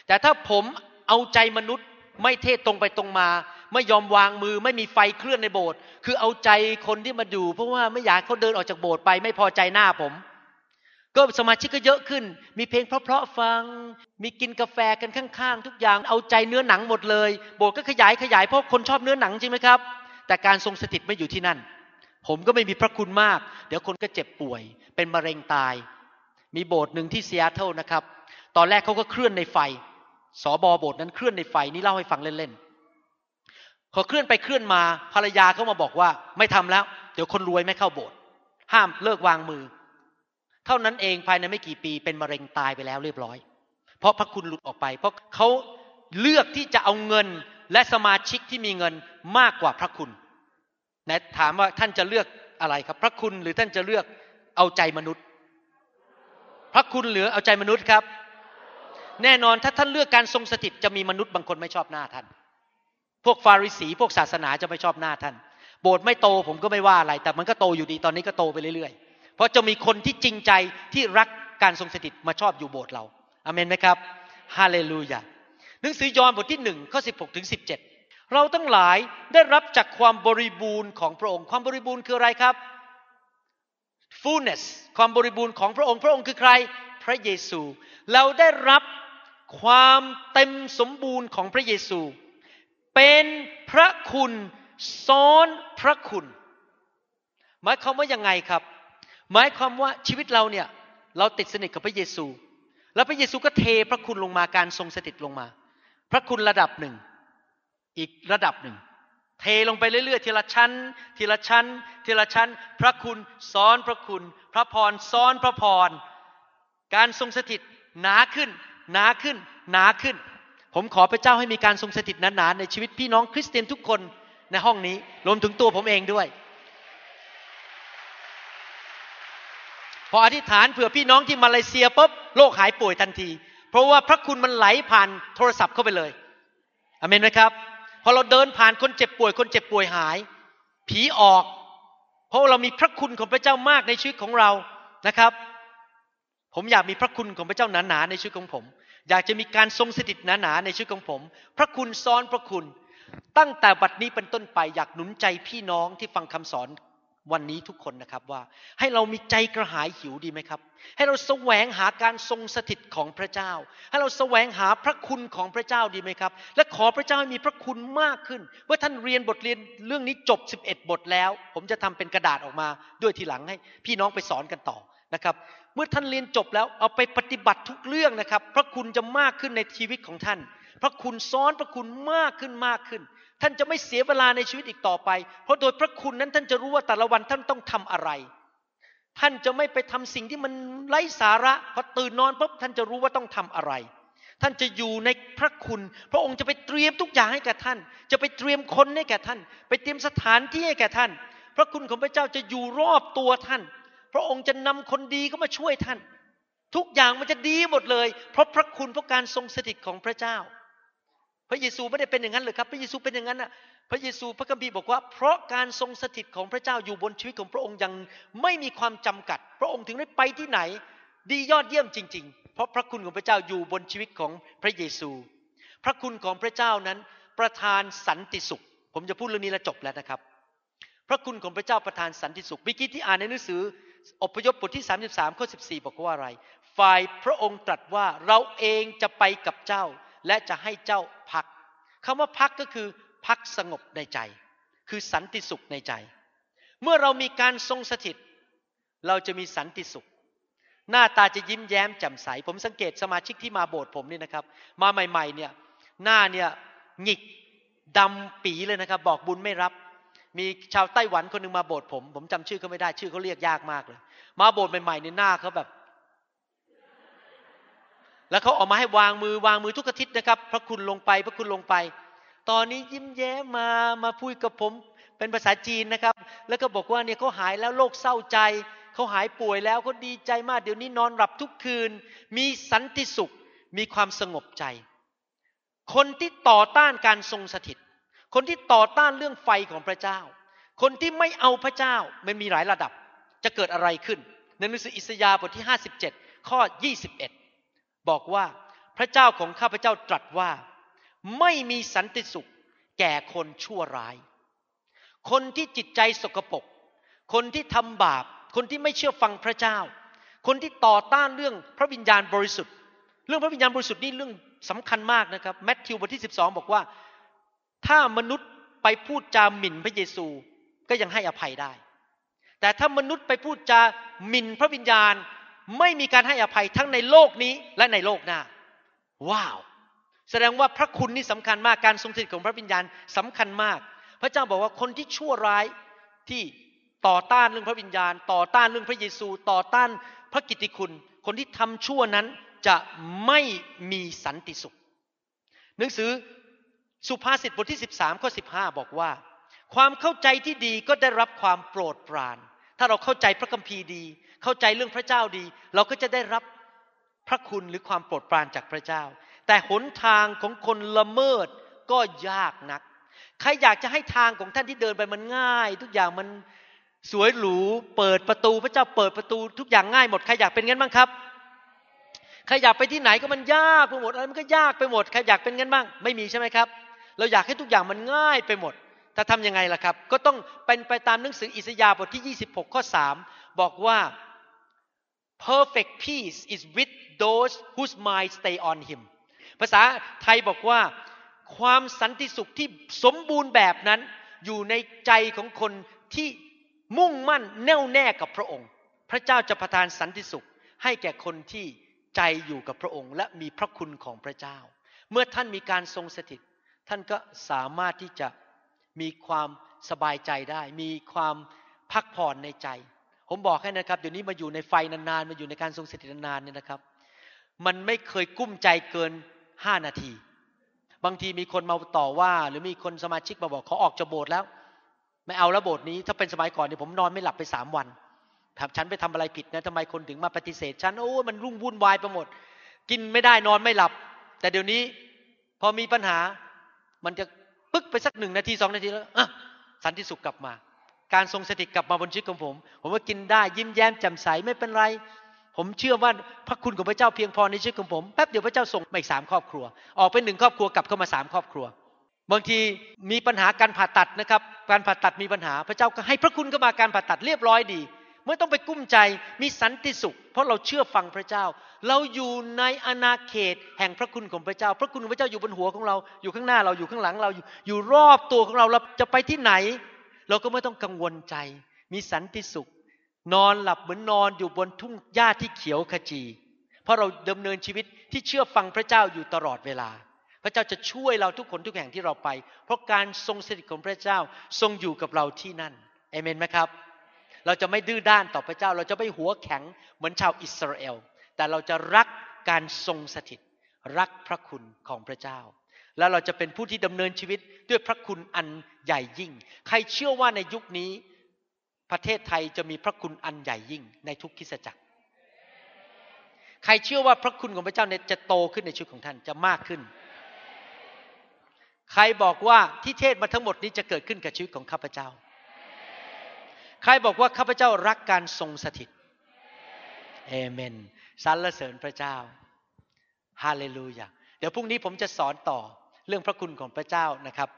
แต่ถ้าผมเอาใจมนุษย์ไม่เทศตรงไปตรงมา ไม่ยอมวางมือไม่มีไฟเคลื่อนในโบสถ์คือเอาใจคนที่มาดูเพราะว่าไม่อยากเขาเดินออกจากโบสถ์ไป ไม่พอใจหน้าผม ก็สมาชิกก็เยอะขึ้น มีเพลงเพราะๆฟัง มีกินกาแฟกันข้างๆ ทุกอย่างเอาใจเนื้อหนังหมดเลย โบสถ์ก็ขยายขยายเพราะคนชอบเนื้อหนังจริงไหมครับ แต่การทรงสถิตไม่อยู่ที่นั่น ผมก็ไม่มีพระคุณมาก เดี๋ยวคนก็เจ็บป่วย เป็นมะเร็งตาย มีโบสถ์หนึ่งที่ซีแอตเทิลนะครับ ตอนแรกเขาก็เคลื่อนในไฟ สอบอโบสถ์นั้นเคลื่อนในไฟนี่เล่าให้ฟังเล่นๆพอเคลื่อนไปเคลื่อนมาภรรยาเขามาบอกว่า ไม่ทำแล้ว เดี๋ยวคนรวยไม่เข้าโบสถ์ห้ามเลิกวางมือ เท่านั้นเองภายในไม่กี่ปีเป็นมะเร็งตายไปแล้วเรียบร้อย เพราะพระคุณหลุดออกไป เพราะเขาเลือกที่จะเอาเงินและสมาชิกที่มีเงินมากกว่าพระคุณนะถามว่าท่านจะเลือกอะไรครับ พระคุณหรือท่านจะเลือกเอาใจมนุษย์ พระคุณหรือเอาใจมนุษย์ครับ แน่นอนถ้าท่านเลือกการทรงสถิตจะมีมนุษย์บางคนไม่ชอบหน้าท่าน พวกฟาริสี พวกศาสนาจะไม่ชอบหน้าท่าน โบสถ์ไม่โตผมก็ไม่ว่าอะไร แต่มันก็โตอยู่ดีตอนนี้ก็โตไปเรื่อยๆ เพราะจะมีคนที่จริงใจที่รักการทรงสถิตมาชอบอยู่โบสถ์เราอเมนไหมครับฮาเลลูยาหนังสือยอห์นบทที่หนึ่งข้อสิบหกถึงสิบเจ็ดเราทั้งหลายได้รับจากความบริบูรณ์ของพระองค์ ความบริบูรณ์คืออะไรครับ fullness ความบริบูรณ์ของพระองค์ พระองค์คือใคร พระเยซู เราได้รับ ความเต็มสมบูรณ์ของพระเยซู เป็นพระคุณซ้อนพระคุณ หมายความว่ายังไงครับ หมายความว่าชีวิตเราเนี่ย เราติดสนิทกับพระเยซู แล้วพระเยซูก็เทพระคุณลงมาการทรงสถิตลงมา พระคุณระดับหนึ่ง อีกระดับหนึ่ง เทลงไปเรื่อยๆทีละชั้น ทีละชั้น ทีละชั้น พระคุณซ้อนพระคุณ พระพรซ้อนพระพร การทรงสถิตหนาขึ้น หนาขึ้น หนาขึ้น ผมขอพระเจ้าให้มีการทรงสถิตหนาๆในชีวิตพี่น้องคริสเตียนทุกคนในห้องนี้รวมถึงตัวผมเองด้วย พออธิษฐานเผื่อพี่น้องที่มาเลเซียปุ๊บโรคหายป่วยทันที เพราะว่าพระคุณมันไหลผ่านโทรศัพท์เข้าไปเลยอเมนไหมครับ พอเราเดินผ่านคนเจ็บป่วย คนเจ็บป่วยหาย ผีออก เพราะเรามีพระคุณของพระเจ้ามากในชีวิตของเรานะครับ ผมอยากมีพระคุณของพระเจ้าหนาๆในชีวิตของผม อยากจะมีการทรงสถิตหนาๆในชีวิตของผม พระคุณซ้อนพระคุณ ตั้งแต่บัดนี้เป็นต้นไปอยากหนุนใจพี่น้องที่ฟังคำสอนวันนี้ทุกคนนะครับว่า ให้เรามีใจกระหายหิวดีไหมครับ ให้เราแสวงหาการทรงสถิตของพระเจ้า ให้เราแสวงหาพระคุณของพระเจ้าดีไหมครับ และขอพระเจ้าให้มีพระคุณมากขึ้นเมื่อท่านเรียนบทเรียนเรื่องนี้จบ 11 บทแล้ว ผมจะทำเป็นกระดาษออกมาด้วยทีหลังให้พี่น้องไปสอนกันต่อนะครับ เมื่อท่านเรียนจบแล้วเอาไปปฏิบัติทุกเรื่องนะครับ พระคุณจะมากขึ้นในชีวิตของท่าน พระคุณซ้อนพระคุณมากขึ้นมากขึ้น ท่านจะไม่เสียเวลาในชีวิตอีกต่อไป เพราะโดยพระคุณนั้นท่านจะรู้ว่าแต่ละวันท่านต้องทำอะไร ท่านจะไม่ไปทำสิ่งที่มันไร้สาระพอตื่นนอนปุ๊บท่านจะรู้ว่าต้องทำอะไรท่านจะอยู่ในพระคุณ พระองค์จะไปเตรียมทุกอย่างให้แก่ท่าน จะไปเตรียมคนให้แก่ท่าน ไปเตรียมสถานที่ให้แก่ท่าน พระคุณของพระเจ้าจะอยู่รอบตัวท่าน พระองค์จะนำคนดีเข้ามาช่วยท่าน ทุกอย่างมันจะดีหมดเลย เพราะพระคุณเพราะการทรงสถิตของพระเจ้า พระเยซูไม่ได้เป็นอย่างนั้นเลยครับ พระเยซูเป็นอย่างนั้นน่ะพระเยซูพระคัมภีร์บอกว่า เพราะการทรงสถิตของพระเจ้าอยู่บนชีวิตของพระองค์ยังไม่มีความจำกัด พระองค์ถึงได้ไปที่ไหน ดียอดเยี่ยมจริง ๆ เพราะพระคุณของพระเจ้าอยู่บนชีวิตของพระเยซู พระคุณของพระเจ้านั้น ประทานสันติสุข ผมจะพูดเรื่องนี้แล้วจบแล้วนะครับ พระคุณของพระเจ้าประทานสันติสุขเมื่อกี้ที่อ่านในหนังสือ อพยพบทที่ 33ข้อ14 บอกว่าอะไร ฝ่ายพระองค์ตรัสว่าเราเองจะไปกับเจ้า และจะให้เจ้าพักคำว่าพักก็คือพักสงบในใจ คือสันติสุขในใจ เมื่อเรามีการทรงสถิต เราจะมีสันติสุข หน้าตาจะยิ้มแย้มแจ่มใส ผมสังเกตสมาชิกที่มาโบสถ์ผมนี่นะครับ มาใหม่ๆเนี่ยหน้าเนี่ยหงิกดำปีเลยนะครับ บอกบุญไม่รับ มีชาวไต้หวันคนหนึ่งมาโบสถ์ผม ผมจำชื่อเขาไม่ได้ชื่อเขาเรียกยากมากเลย มาโบสถ์ใหม่ๆในหน้าเขาแบบ แล้วเขาออกมาให้วางมือวางมือทุกอาทิตย์นะครับ พระคุณลงไป พระคุณลงไป ตอนนี้ยิ้มแย้มมามาพูดกับผมเป็นภาษาจีนนะครับ แล้วก็บอกว่าเนี่ยเขาหายแล้วโรคเศร้าใจเขาหายป่วยแล้วเขาดีใจมากเดี๋ยวนี้นอนหลับทุกคืน มีสันติสุขมีความสงบใจ คนที่ต่อต้านการทรงสถิต คนที่ต่อต้านเรื่องไฟของพระเจ้า คนที่ไม่เอาพระเจ้ามันมีหลายระดับ จะเกิดอะไรขึ้น ในหนังสืออิสยาห์บทที่ 57 ข้อ 21 บอกว่าพระเจ้าของข้าพเจ้าตรัสว่า ไม่มีสันติสุข แก่คนชั่วร้าย คนที่จิตใจสกปรกคนที่ทำบาป คนที่ไม่เชื่อฟังพระเจ้า คนที่ต่อต้านเรื่องพระวิญญาณบริสุทธิ์ เรื่องพระวิญญาณบริสุทธิ์นี่เรื่องสำคัญมากนะครับแมทธิวบทที่ 12 บอกว่า ถ้ามนุษย์ไปพูดจาหมิ่นพระเยซูก็ยังให้อภัยได้ แต่ถ้ามนุษย์ไปพูดจาหมิ่นพระวิญญาณไม่มีการให้อภัยทั้งในโลกนี้และในโลกหน้า ว้าว แสดงว่าพระคุณนี่สำคัญมากการทรงสถิตของพระวิญญาณสำคัญมาก พระเจ้าบอกว่าคนที่ชั่วร้ายที่ต่อต้านเรื่องพระวิญญาณ ต่อต้านเรื่องพระเยซู ต่อต้านพระกิตติคุณ คนที่ทำชั่วนั้นจะไม่มีสันติสุข หนังสือ สุภาษิตบทที่ 13ข้อ15 บอกว่า ความเข้าใจที่ดีก็ได้รับความโปรดปราน ถ้าเราเข้าใจพระคัมภีร์ดี เข้าใจเรื่องพระเจ้าดี เราก็จะได้รับพระคุณหรือความโปรดปรานจากพระเจ้า แต่หนทางของคนละเมิดก็ยากนัก ใครอยากจะให้ทางของท่านที่เดินไปมันง่าย ทุกอย่างมันสวยหรู เปิดประตูพระเจ้าเปิดประตูทุกอย่างง่ายหมดใครอยากเป็นงั้นบ้างครับใครอยากไปที่ไหนก็มันยากไปหมดอะไรมันก็ยากไปหมดใครอยากเป็นงั้นบ้าง ไม่มีใช่ไหมครับ เราอยากให้ทุกอย่างมันง่ายไปหมด แต่ทำยังไงล่ะครับ ก็ต้องเป็นไปตามหนังสืออิสยาห์บทที่ 26 ข้อ 3 บอกว่า perfect peace is with those whose mind stay on him ภาษาไทยบอกว่า ความสันติสุขที่สมบูรณ์แบบนั้น อยู่ในใจของคนที่มุ่งมั่นแน่วแน่กับพระองค์ พระเจ้าจะประทานสันติสุข ให้แก่คนที่ใจอยู่กับพระองค์ และมีพระคุณของพระเจ้า เมื่อท่านมีการทรงสถิต ท่านก็สามารถที่จะมีความสบายใจได้ มีความพักผ่อนในใจ ผมบอกให้นะครับ เดี๋ยวนี้มาอยู่ในไฟนานๆ มาอยู่ในการทรงสถิตนานๆเนี่ยนะครับ มันไม่เคยกุ้มใจเกินห้านาที บางทีมีคนมาต่อว่า หรือมีคนสมาชิกมาบอกเขาออกจากโบสถ์แล้ว ไม่เอาแล้วโบสถ์นี้ถ้าเป็นสมัยก่อนเนี่ยผมนอนไม่หลับไปสามวันถามฉันไปทำอะไรผิดนะทำไมคนถึงมาปฏิเสธฉันโอ้มันรุ่งวุ่นวายไปหมด กินไม่ได้นอนไม่หลับ แต่เดี๋ยวนี้พอมีปัญหา มันจะปึ๊กไปสักหนึ่งนาทีสองนาทีแล้วสันติสุขกลับมา การทรงสติตกลับมาบนชีวิตของผม ผมว่ากินได้ยิ้มแย้มแจ่มใสไม่เป็นไร ผมเชื่อว่าพระคุณของพระเจ้าเพียงพอในชีวิตของผมแป๊บเดียวพระเจ้าส่งมาอีกสามครอบครัว ออกไปหนึ่งครอบครัวกลับเข้ามาสามครอบครัว บางทีมีปัญหาการผ่าตัดนะครับ การผ่าตัดมีปัญหาพระเจ้าก็ให้พระคุณเข้ามาการผ่าตัดเรียบร้อยดี ไม่ต้องไปกุ้มใจมีสันติสุข เพราะเราเชื่อฟังพระเจ้า เราอยู่ในอาณาเขตแห่งพระคุณของพระเจ้า พระคุณของพระเจ้าอยู่บนหัวของเรา อยู่ข้างหน้าเราอยู่ข้างหลังเราอยู่อยู่รอบตัวของเราเราจะไปที่ไหน เราก็ไม่ต้องกังวลใจ มีสันติสุข นอนหลับเหมือนนอนอยู่บนทุ่งหญ้าที่เขียวขจี เพราะเราดำเนินชีวิตที่เชื่อฟังพระเจ้าอยู่ตลอดเวลาพระเจ้าจะช่วยเราทุกคนทุกแห่งที่เราไป เพราะการทรงสถิตของพระเจ้าทรงอยู่กับเราที่นั่นเอเมนไหมครับ เราจะไม่ดื้อด้านต่อพระเจ้า เราจะไม่หัวแข็งเหมือนชาวอิสราเอล แต่เราจะรักการทรงสถิต รักพระคุณของพระเจ้า แล้วเราจะเป็นผู้ที่ดำเนินชีวิตด้วยพระคุณอันใหญ่ยิ่ง ใครเชื่อว่าในยุคนี้ ประเทศไทยจะมีพระคุณอันใหญ่ยิ่ง ในทุกคิสจักร ใครเชื่อว่าพระคุณของพระเจ้าเนี่ยจะโตขึ้นในชีวิตของท่านจะมากขึ้นใครบอกว่าที่เทศมาทั้งหมดนี้จะเกิดขึ้นกับชีวิตของข้าพเจ้า ใครบอกว่าข้าพเจ้ารักการทรงสถิตเอเมนสรรเสริญพระเจ้าฮาเลลูยาเดี๋ยวพรุ่งนี้ผมจะสอนต่อเรื่องพระคุณของพระเจ้านะครับ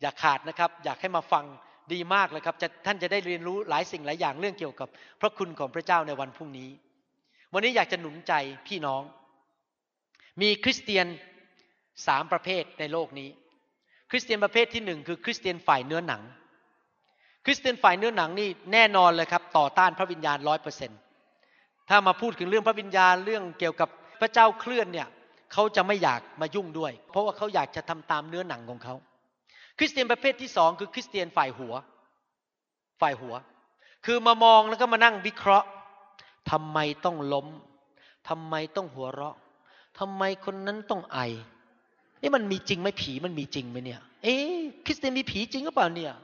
อย่าขาดนะครับ อยากให้มาฟังดีมากเลยครับท่านจะได้เรียนรู้หลายสิ่งหลายอย่างเรื่องเกี่ยวกับ พระคุณของพระเจ้าในวันพรุ่งนี้ วันนี้อยากจะหนุนใจพี่น้อง มีคริสเตียนสามประเภทในโลกนี้ คริสเตียนประเภทที่หนึ่งคือคริสเตียนฝ่ายเนื้อหนัง คริสเตียนฝ่ายเนื้อหนังนี่แน่นอนเลยครับต่อต้านพระวิญญาณร้อยเปอร์เซ็นถ้ามาพูดถึงเรื่องพระวิญญาณเรื่องเกี่ยวกับพระเจ้าเคลื่อนเนี่ยเขาจะไม่อยากมายุ่งด้วย เพราะว่าเขาอยากจะทำตามเนื้อหนังของเขาคริสเตียนประเภทที่สองคือคริสเตียนฝ่ายหัว ฝ่ายหัว คือมามองแล้วก็มานั่งวิเคราะห์ทำไมต้องล้มทำไมต้องหัวเราะทำไมคนนั้นต้องไอนี่มันมีจริงไหมผีมันมีจริงไหมเนี่ย เอ๊คริสเตียนมีผีจริงหรือเปล่าเนี่ย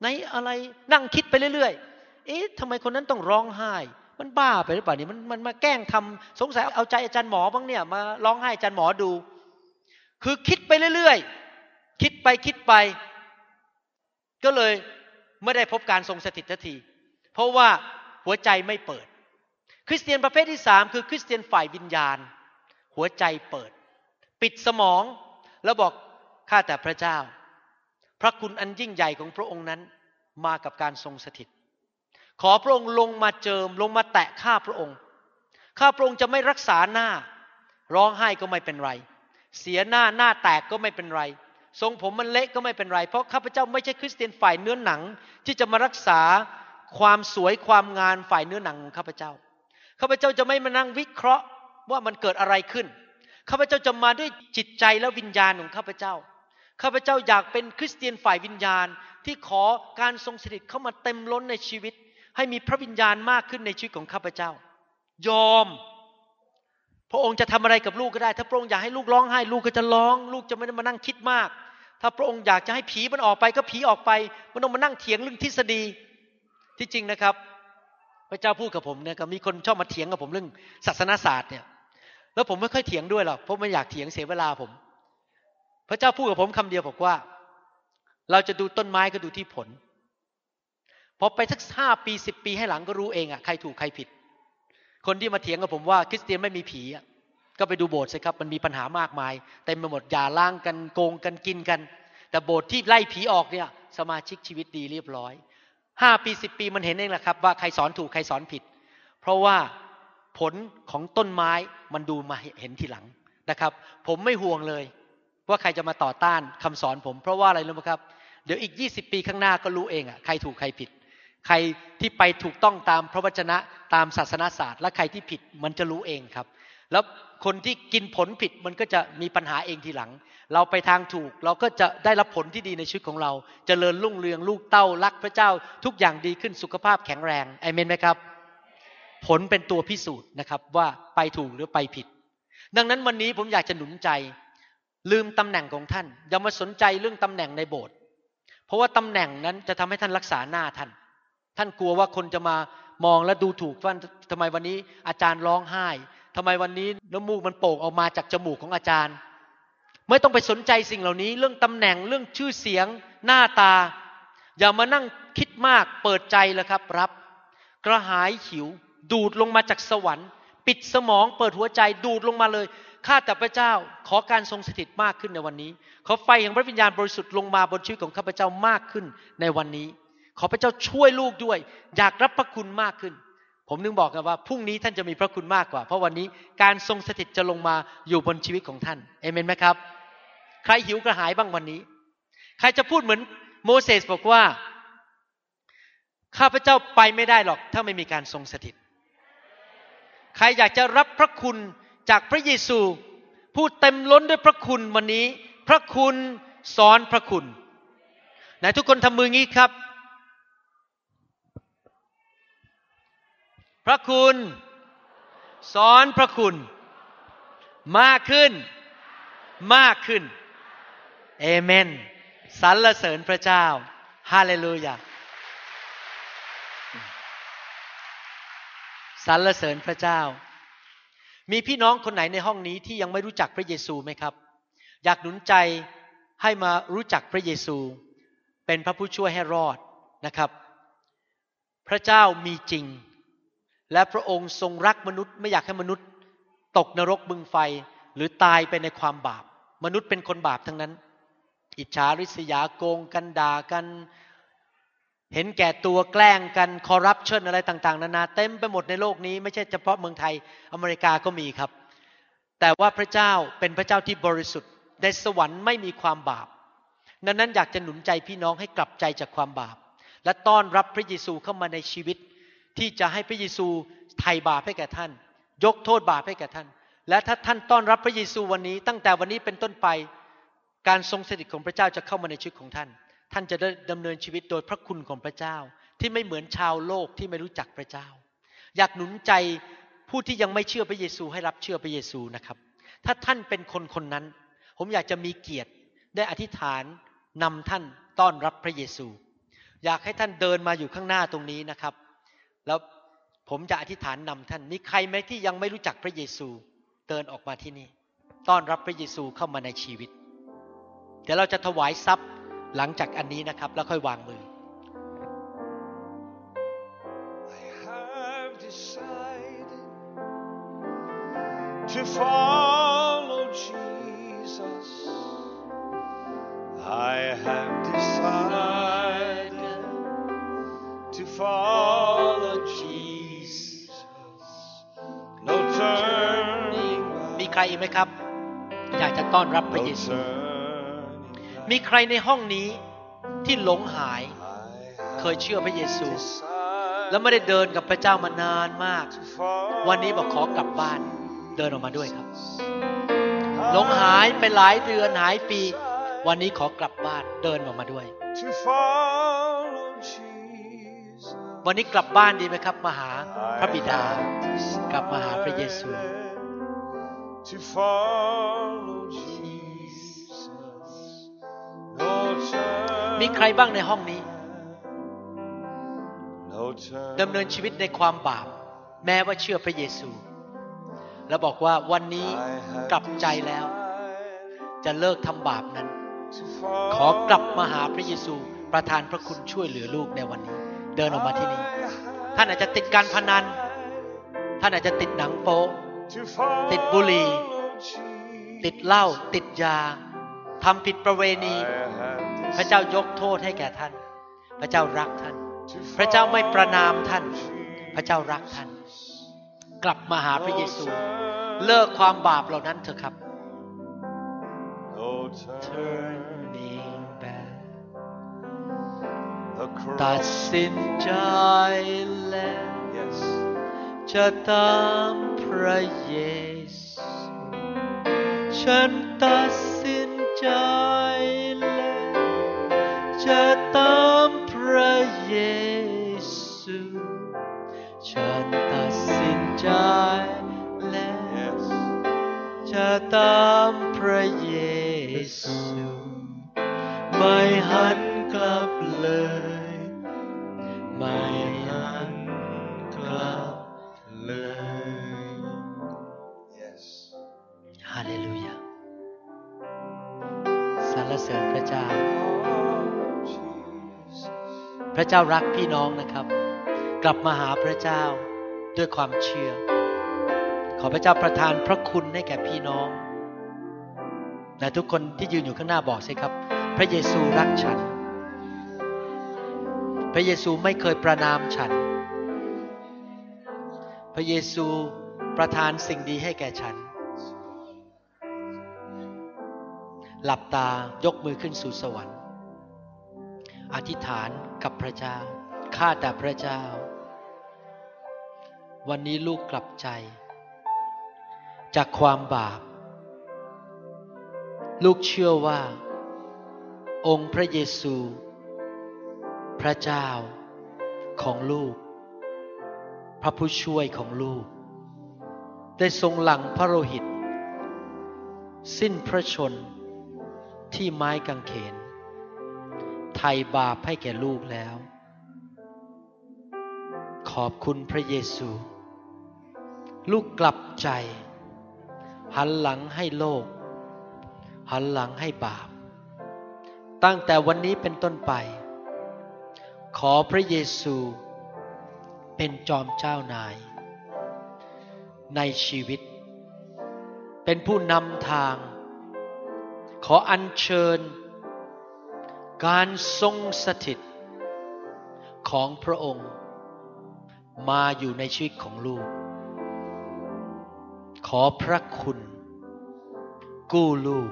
ไหนอะไรนั่งคิดไปเรื่อยๆ เอ๊ะทำไมคนนั้นต้องร้องไห้ มันบ้าไปหรือเปล่านี่มันมันมาแกล้งทำสงสัยเอาใจอาจารย์หมอบ้างเนี่ยมาร้องไห้อาจารย์หมอดู คือคิดไปเรื่อยๆ คิดไปคิดไป ก็เลยไม่ได้พบการทรงสถิตทันที เพราะว่าหัวใจไม่เปิด คริสเตียนประเภทที่สามคือคริสเตียนฝ่ายวิญญาณ หัวใจเปิด ปิดสมองแล้วบอกข้าแต่พระเจ้า พระคุณอันยิ่งใหญ่ของพระองค์นั้นมากับการทรงสถิต ขอพระองค์ลงมาเจิมลงมาแตะข้าพระองค์ ข้าพระองค์จะไม่รักษาหน้า ร้องไห้ก็ไม่เป็นไร เสียหน้าหน้าแตกก็ไม่เป็นไร ทรงผมมันเละก็ไม่เป็นไร เพราะข้าพเจ้าไม่ใช่คริสเตียนฝ่ายเนื้อหนัง ที่จะมารักษาความสวยความงานฝ่ายเนื้อหนังของข้าพเจ้า ข้าพเจ้าจะไม่มานั่งวิเคราะห์ว่ามันเกิดอะไรขึ้น ข้าพเจ้าจะมาด้วยจิตใจและวิญญาณของข้าพเจ้า ข้าพเจ้าอยากเป็นคริสเตียนฝ่ายวิญญาณที่ขอการทรงสถิตเข้ามาเต็มล้นในชีวิต ให้มีพระวิญญาณมากขึ้นในชีวิตของข้าพเจ้า ยอม พระองค์จะทำอะไรกับลูกก็ได้ ถ้าพระองค์อยากให้ลูกร้องไห้ลูกก็จะร้อง ลูกจะไม่ได้มานั่งคิดมาก ถ้าพระองค์อยากจะให้ผีมันออกไปก็ผีออกไปมันต้องมานั่งเถียงเรื่องทฤษฎีที่จริงนะครับ พระเจ้าพูดกับผมเนี่ยก็มีคนชอบมาเถียงกับผมเรื่องศาสนาศาสตร์เนี่ยแล้วผมไม่ค่อยเถียงด้วยหรอกเพราะไม่อยากเถียงเสียเวลาผม พระเจ้าพูดกับผมคำเดียวบอกว่า เราจะดูต้นไม้ก็ดูที่ผลพอไปสักห้าปีสิบปีให้หลังก็รู้เองอะใครถูกใครผิด คนที่มาเถียงกับผมว่า คริสเตียนไม่มีผีอะก็ไปดูโบสถ์สิครับ มันมีปัญหามากมายเต็มไปหมดอย่าล้างกันโกงกันกินกัน แต่โบสถ์ที่ไล่ผีออกเนี่ย สมาชิกชีวิตดีเรียบร้อยห้าปีสิบปีมันเห็นเองแหละครับ ว่าใครสอนถูกใครสอนผิด เพราะว่าผลของต้นไม้มันดูมาเห็นทีหลังนะครับ ผมไม่ห่วงเลย ว่าใครจะมาต่อต้านคำสอนผม เพราะว่าอะไรรู้ไหมครับ เดี๋ยวอีก 20 ปีข้างหน้าก็รู้เองอะใครถูกใครผิด ใครที่ไปถูกต้องตามพระวจนะตามศาสนาศาสตร์ และใครที่ผิดมันจะรู้เองครับ แล้วคนที่กินผลผิดมันก็จะมีปัญหาเองทีหลัง เราไปทางถูกเราก็จะได้รับผลที่ดีในชีวิตของเราจเจริญรุ่งเรืองลูกเต้ารักพระเจ้า ทุกอย่างดีขึ้นสุขภาพแข็งแรงไอเมนไหมครับ ผลเป็นตัวพิสูจน์นะครับว่าไปถูกหรือไปผิด ดังนั้นวันนี้ผมอยากจะหนุนใจ ลืมตำแหน่งของท่าน อย่ามาสนใจเรื่องตำแหน่งในโบสถ์เพราะว่าตำแหน่งนั้นจะทำให้ท่านรักษาหน้าท่าน ท่านกลัวว่าคนจะมามองและดูถูกว่าทำไมวันนี้อาจารย์ร้องไห้ทำไมวันนี้น้ำมูกมันโป่งออกมาจากจมูกของอาจารย์ ไม่ต้องไปสนใจสิ่งเหล่านี้ เรื่องตำแหน่งเรื่องชื่อเสียง หน้าตา อย่ามานั่งคิดมากเปิดใจแล้วครับรับ กระหายหิว ดูดลงมาจากสวรรค์ ปิดสมองเปิดหัวใจดูดลงมาเลย ข้าแต่พระเจ้าขอการทรงสถิตมากขึ้นในวันนี้ ขอไฟแห่งพระวิญญาณบริสุทธิ์ลงมาบนชีวิตของข้าพเจ้ามากขึ้นในวันนี้ ขอพระเจ้าช่วยลูกด้วย อยากรับพระคุณมากขึ้น ผมนึงบอกกันว่าพรุ่งนี้ท่านจะมีพระคุณมากกว่า เพราะวันนี้การทรงสถิตจะลงมาอยู่บนชีวิตของท่านเอเมนไหมครับ ใครหิวกระหายบ้างวันนี้ ใครจะพูดเหมือนโมเสสบอกว่าข้าพเจ้าไปไม่ได้หรอกถ้าไม่มีการทรงสถิต ใครอยากจะรับพระคุณ จากพระเยซูพูดเต็มล้นด้วยพระคุณวันนี้ พระคุณสอนพระคุณไหนทุกคนทำมืองี้ครับ พระคุณ สอนพระคุณ มากขึ้น มากขึ้นเอเมนสรรเสริญพระเจ้าฮาเลลูยาสรรเสริญพระเจ้า มีพี่น้องคนไหนในห้องนี้ที่ยังไม่รู้จักพระเยซูไหมครับ อยากหนุนใจให้มารู้จักพระเยซู เป็นพระผู้ช่วยให้รอดนะครับ พระเจ้ามีจริง และพระองค์ทรงรักมนุษย์ ไม่อยากให้มนุษย์ ตกนรกบึงไฟหรือตายไปในความบาป มนุษย์เป็นคนบาปทั้งนั้น อิจฉาริษยาโกงกันด่ากัน เห็นแก่ตัวแกล้งกันคอร์รัปชันอะไรต่าง ๆ นานาเต็มไปหมดในโลกนี้ ไม่ใช่เฉพาะเมืองไทยอเมริกาก็มีครับ แต่ว่าพระเจ้าเป็นพระเจ้าที่บริสุทธิ์ในสวรรค์ไม่มีความบาปดังนั้นอยากจะหนุนใจพี่น้องให้กลับใจจากความบาป และต้อนรับพระเยซูเข้ามาในชีวิต ที่จะให้พระเยซูไถ่บาปให้แก่ท่าน ยกโทษบาปให้แก่ท่าน และถ้าท่านต้อนรับพระเยซูวันนี้ ตั้งแต่วันนี้เป็นต้นไป การทรงสถิตของพระเจ้าจะเข้ามาในชีวิตของท่าน ท่านจะได้ดำเนินชีวิตโดยพระคุณของพระเจ้า ที่ไม่เหมือนชาวโลกที่ไม่รู้จักพระเจ้า อยากหนุนใจผู้ที่ยังไม่เชื่อพระเยซูให้รับเชื่อพระเยซูนะครับ ถ้าท่านเป็นคนคนนั้น ผมอยากจะมีเกียรติได้อธิษฐานนำท่านต้อนรับพระเยซู อยากให้ท่านเดินมาอยู่ข้างหน้าตรงนี้นะครับ แล้วผมจะอธิษฐานนำท่านมีใครไหมที่ยังไม่รู้จักพระเยซูเดินออกมาที่นี่ ต้อนรับพระเยซูเข้ามาในชีวิต เดี๋ยวเราจะถวายทรัพย์ หลังจากอันนี้นะครับ แล้วค่อยวางมือ I have decided to follow Jesus. I have decided to follow Jesus. No turning มี back. ใครอีกไหมครับ อยากจะต้อนรับพระ No เยซู turning มีใครในห้องนี้ที่หลงหาย เคยเชื่อพระเยซู แล้วไม่ได้เดินกับพระเจ้ามานานมาก วันนี้บอกขอกลับบ้านเดินออกมาด้วยครับ หลงหายไปหลายเดือนหายปี วันนี้ขอกลับบ้านเดินออกมาด้วย วันนี้กลับบ้านดีไหมครับมาหาพระบิดา กลับมาหาพระเยซู มีใครบ้างในห้องนี้ดำเนินชีวิตในความบาป แม้ว่าเชื่อพระเยซู แล้วบอกว่าวันนี้กลับใจแล้ว จะเลิกทำบาปนั้น ขอกลับมาหาพระเยซูประทานพระคุณช่วยเหลือลูกในวันนี้ เดินออกมาที่นี่ท่านอาจจะติดการพนัน ท่านอาจจะติดหนังโป๊ติดบุหรี่ติดเหล้าติดยาทำผิดประเวณี พระเจ้ายกโทษให้แก่ท่าน พระเจ้ารักท่าน to พระเจ้าไม่ประนาม follow ท่าน พระเจ้ารักท่าน กลับมาหาพระเยซู No เลิกความบาปเหล่านั้นเถอะครับ No turning Turning back the ตัด cross. สินใจแล้ว Yes. จะตามพระเยซูฉันตัดสินใจ ใจแล้ว Yes. จะตามพระเยซูไม่หันกลับเลย ไม่หันกลับเลย Yes. ฮาเลลูยาสรรเสริญพระเจ้า Oh, Jesus. พระเจ้ารักพี่น้องนะครับ กลับมาหาพระเจ้า ด้วยความเชื่อ ขอพระเจ้าประทานพระคุณให้แก่พี่น้อง และทุกคนที่ยืนอยู่ข้างหน้าบอกสิครับ พระเยซูรักฉัน พระเยซูไม่เคยประนามฉัน พระเยซูประทานสิ่งดีให้แก่ฉัน หลับตายกมือขึ้นสู่สวรรค์ อธิษฐานกับพระเจ้า ข้าแต่พระเจ้า วันนี้ลูกกลับใจ จากความบาป ลูกเชื่อว่า องค์พระเยซู พระเจ้าของลูก พระผู้ช่วยของลูก ได้ทรงหลั่งพระโลหิต สิ้นพระชนที่ไม้กางเขนไถ่บาปให้แก่ลูกแล้ว ขอบคุณพระเยซู ลูกกลับใจ หันหลังให้โลก หันหลังให้บาป ตั้งแต่วันนี้เป็นต้นไป ขอพระเยซูเป็นจอมเจ้านาย ในชีวิต เป็นผู้นำทาง ขออัญเชิญ การทรงสถิตของพระองค์ มาอยู่ในชีวิตของลูก ขอพระคุณ กู้ลูก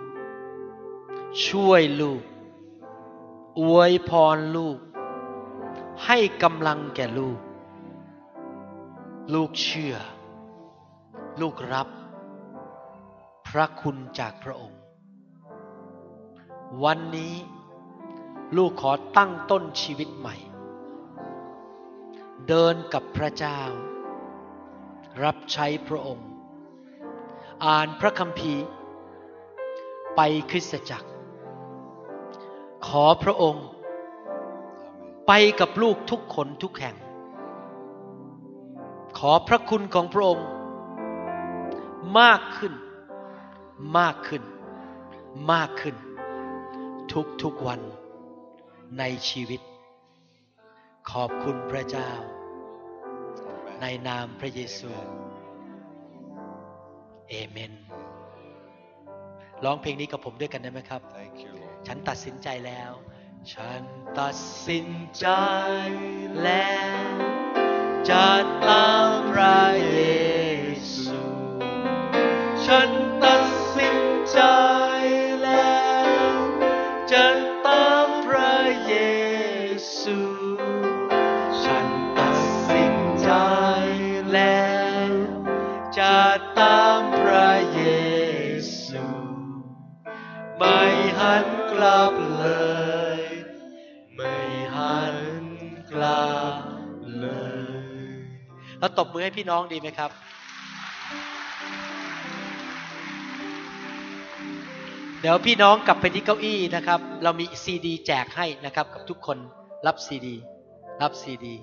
ช่วยลูก อวยพรลูก ให้กำลังแก่ลูก ลูกเชื่อ ลูกรับ พระคุณจากพระองค์ วันนี้ลูกขอตั้งต้นชีวิตใหม่ เดินกับพระเจ้า รับใช้พระองค์ อ่านพระคัมภีร์ ไปคริสตจักร ขอพระองค์ ไปกับลูกทุกคนทุกแห่ง ขอพระคุณของพระองค์ มากขึ้น มากขึ้น มากขึ้น ทุกทุกๆวันในชีวิต ขอบคุณพระเจ้า ในนามพระเยซู เอเมน ร้องเพลงนี้กับผมด้วยกันได้ไหมครับ Thank you, Lord. ฉันตัดสินใจแล้ว ฉันตัดสินใจแล้ว จะตามพระเย เราตบมือให้พี่น้องดีไหมครับ เดี๋ยวพี่น้องกลับไปที่เก้าอี้นะครับ เรามีซีดีแจกให้นะครับ กับทุกคนรับซีดี รับซีดี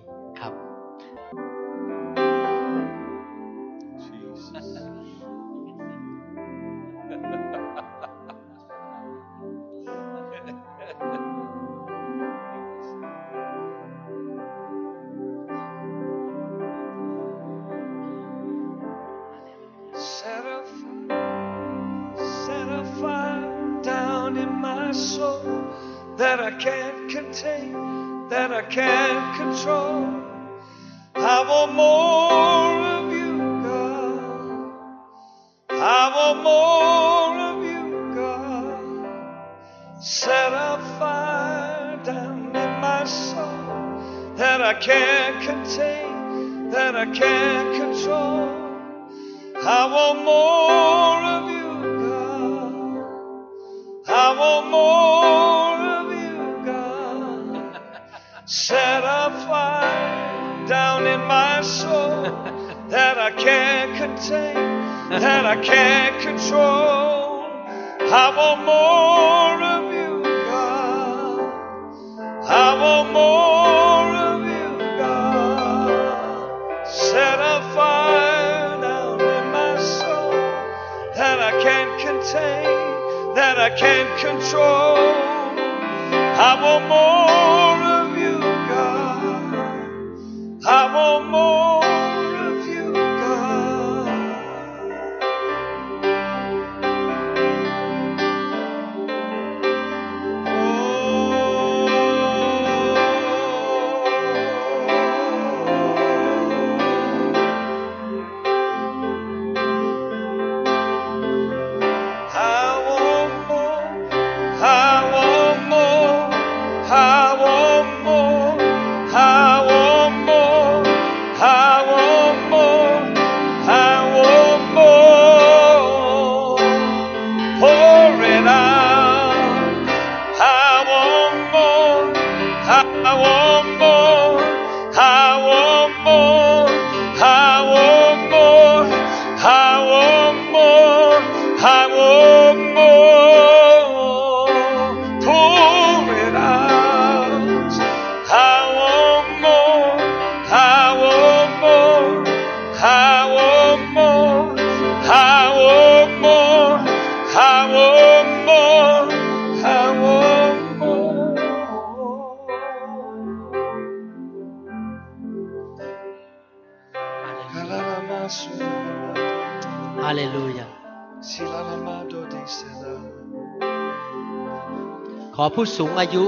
ขอผู้สูงอายุ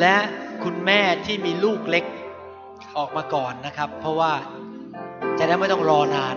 และคุณแม่ที่มีลูกเล็กออกมาก่อนนะครับ เพราะว่าจะได้ไม่ต้องรอนาน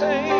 same.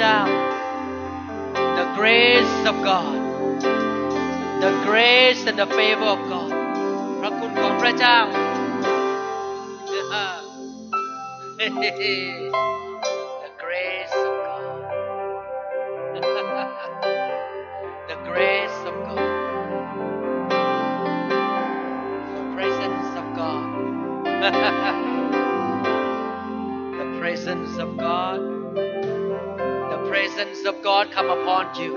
out the grace of God. The grace and the favor of God. พระคุณของพระเจ้า the grace of God. The grace of God. The presence of God. (laughs) The presence of God presence of God come upon you.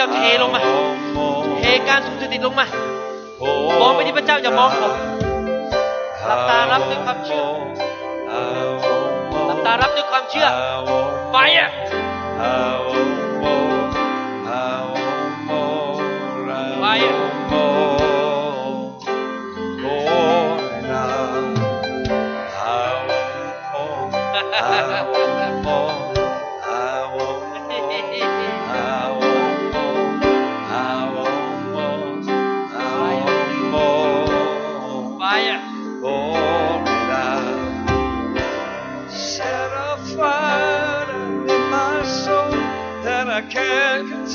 เจ้าเทลงมาเทการสูงสถิตลงมามองไปที่พระเจ้าอย่ามองผมหลับตารับด้วยความเชื่อหลับตารับด้วยความเชื่อไฟอะ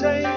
say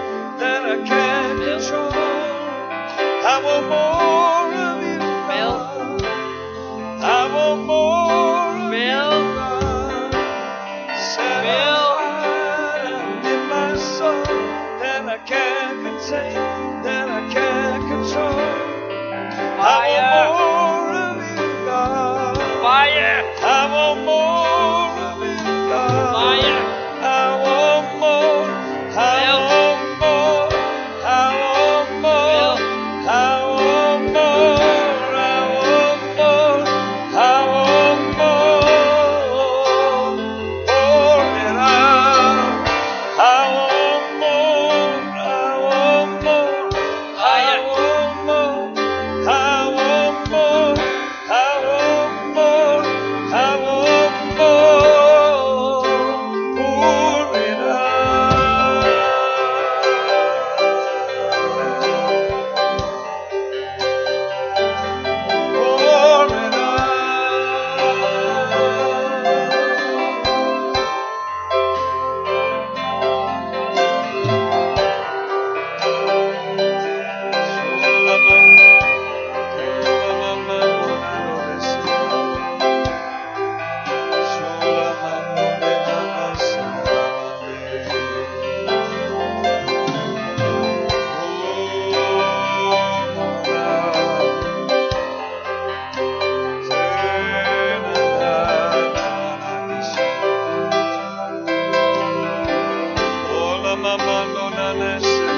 mama, on a mama,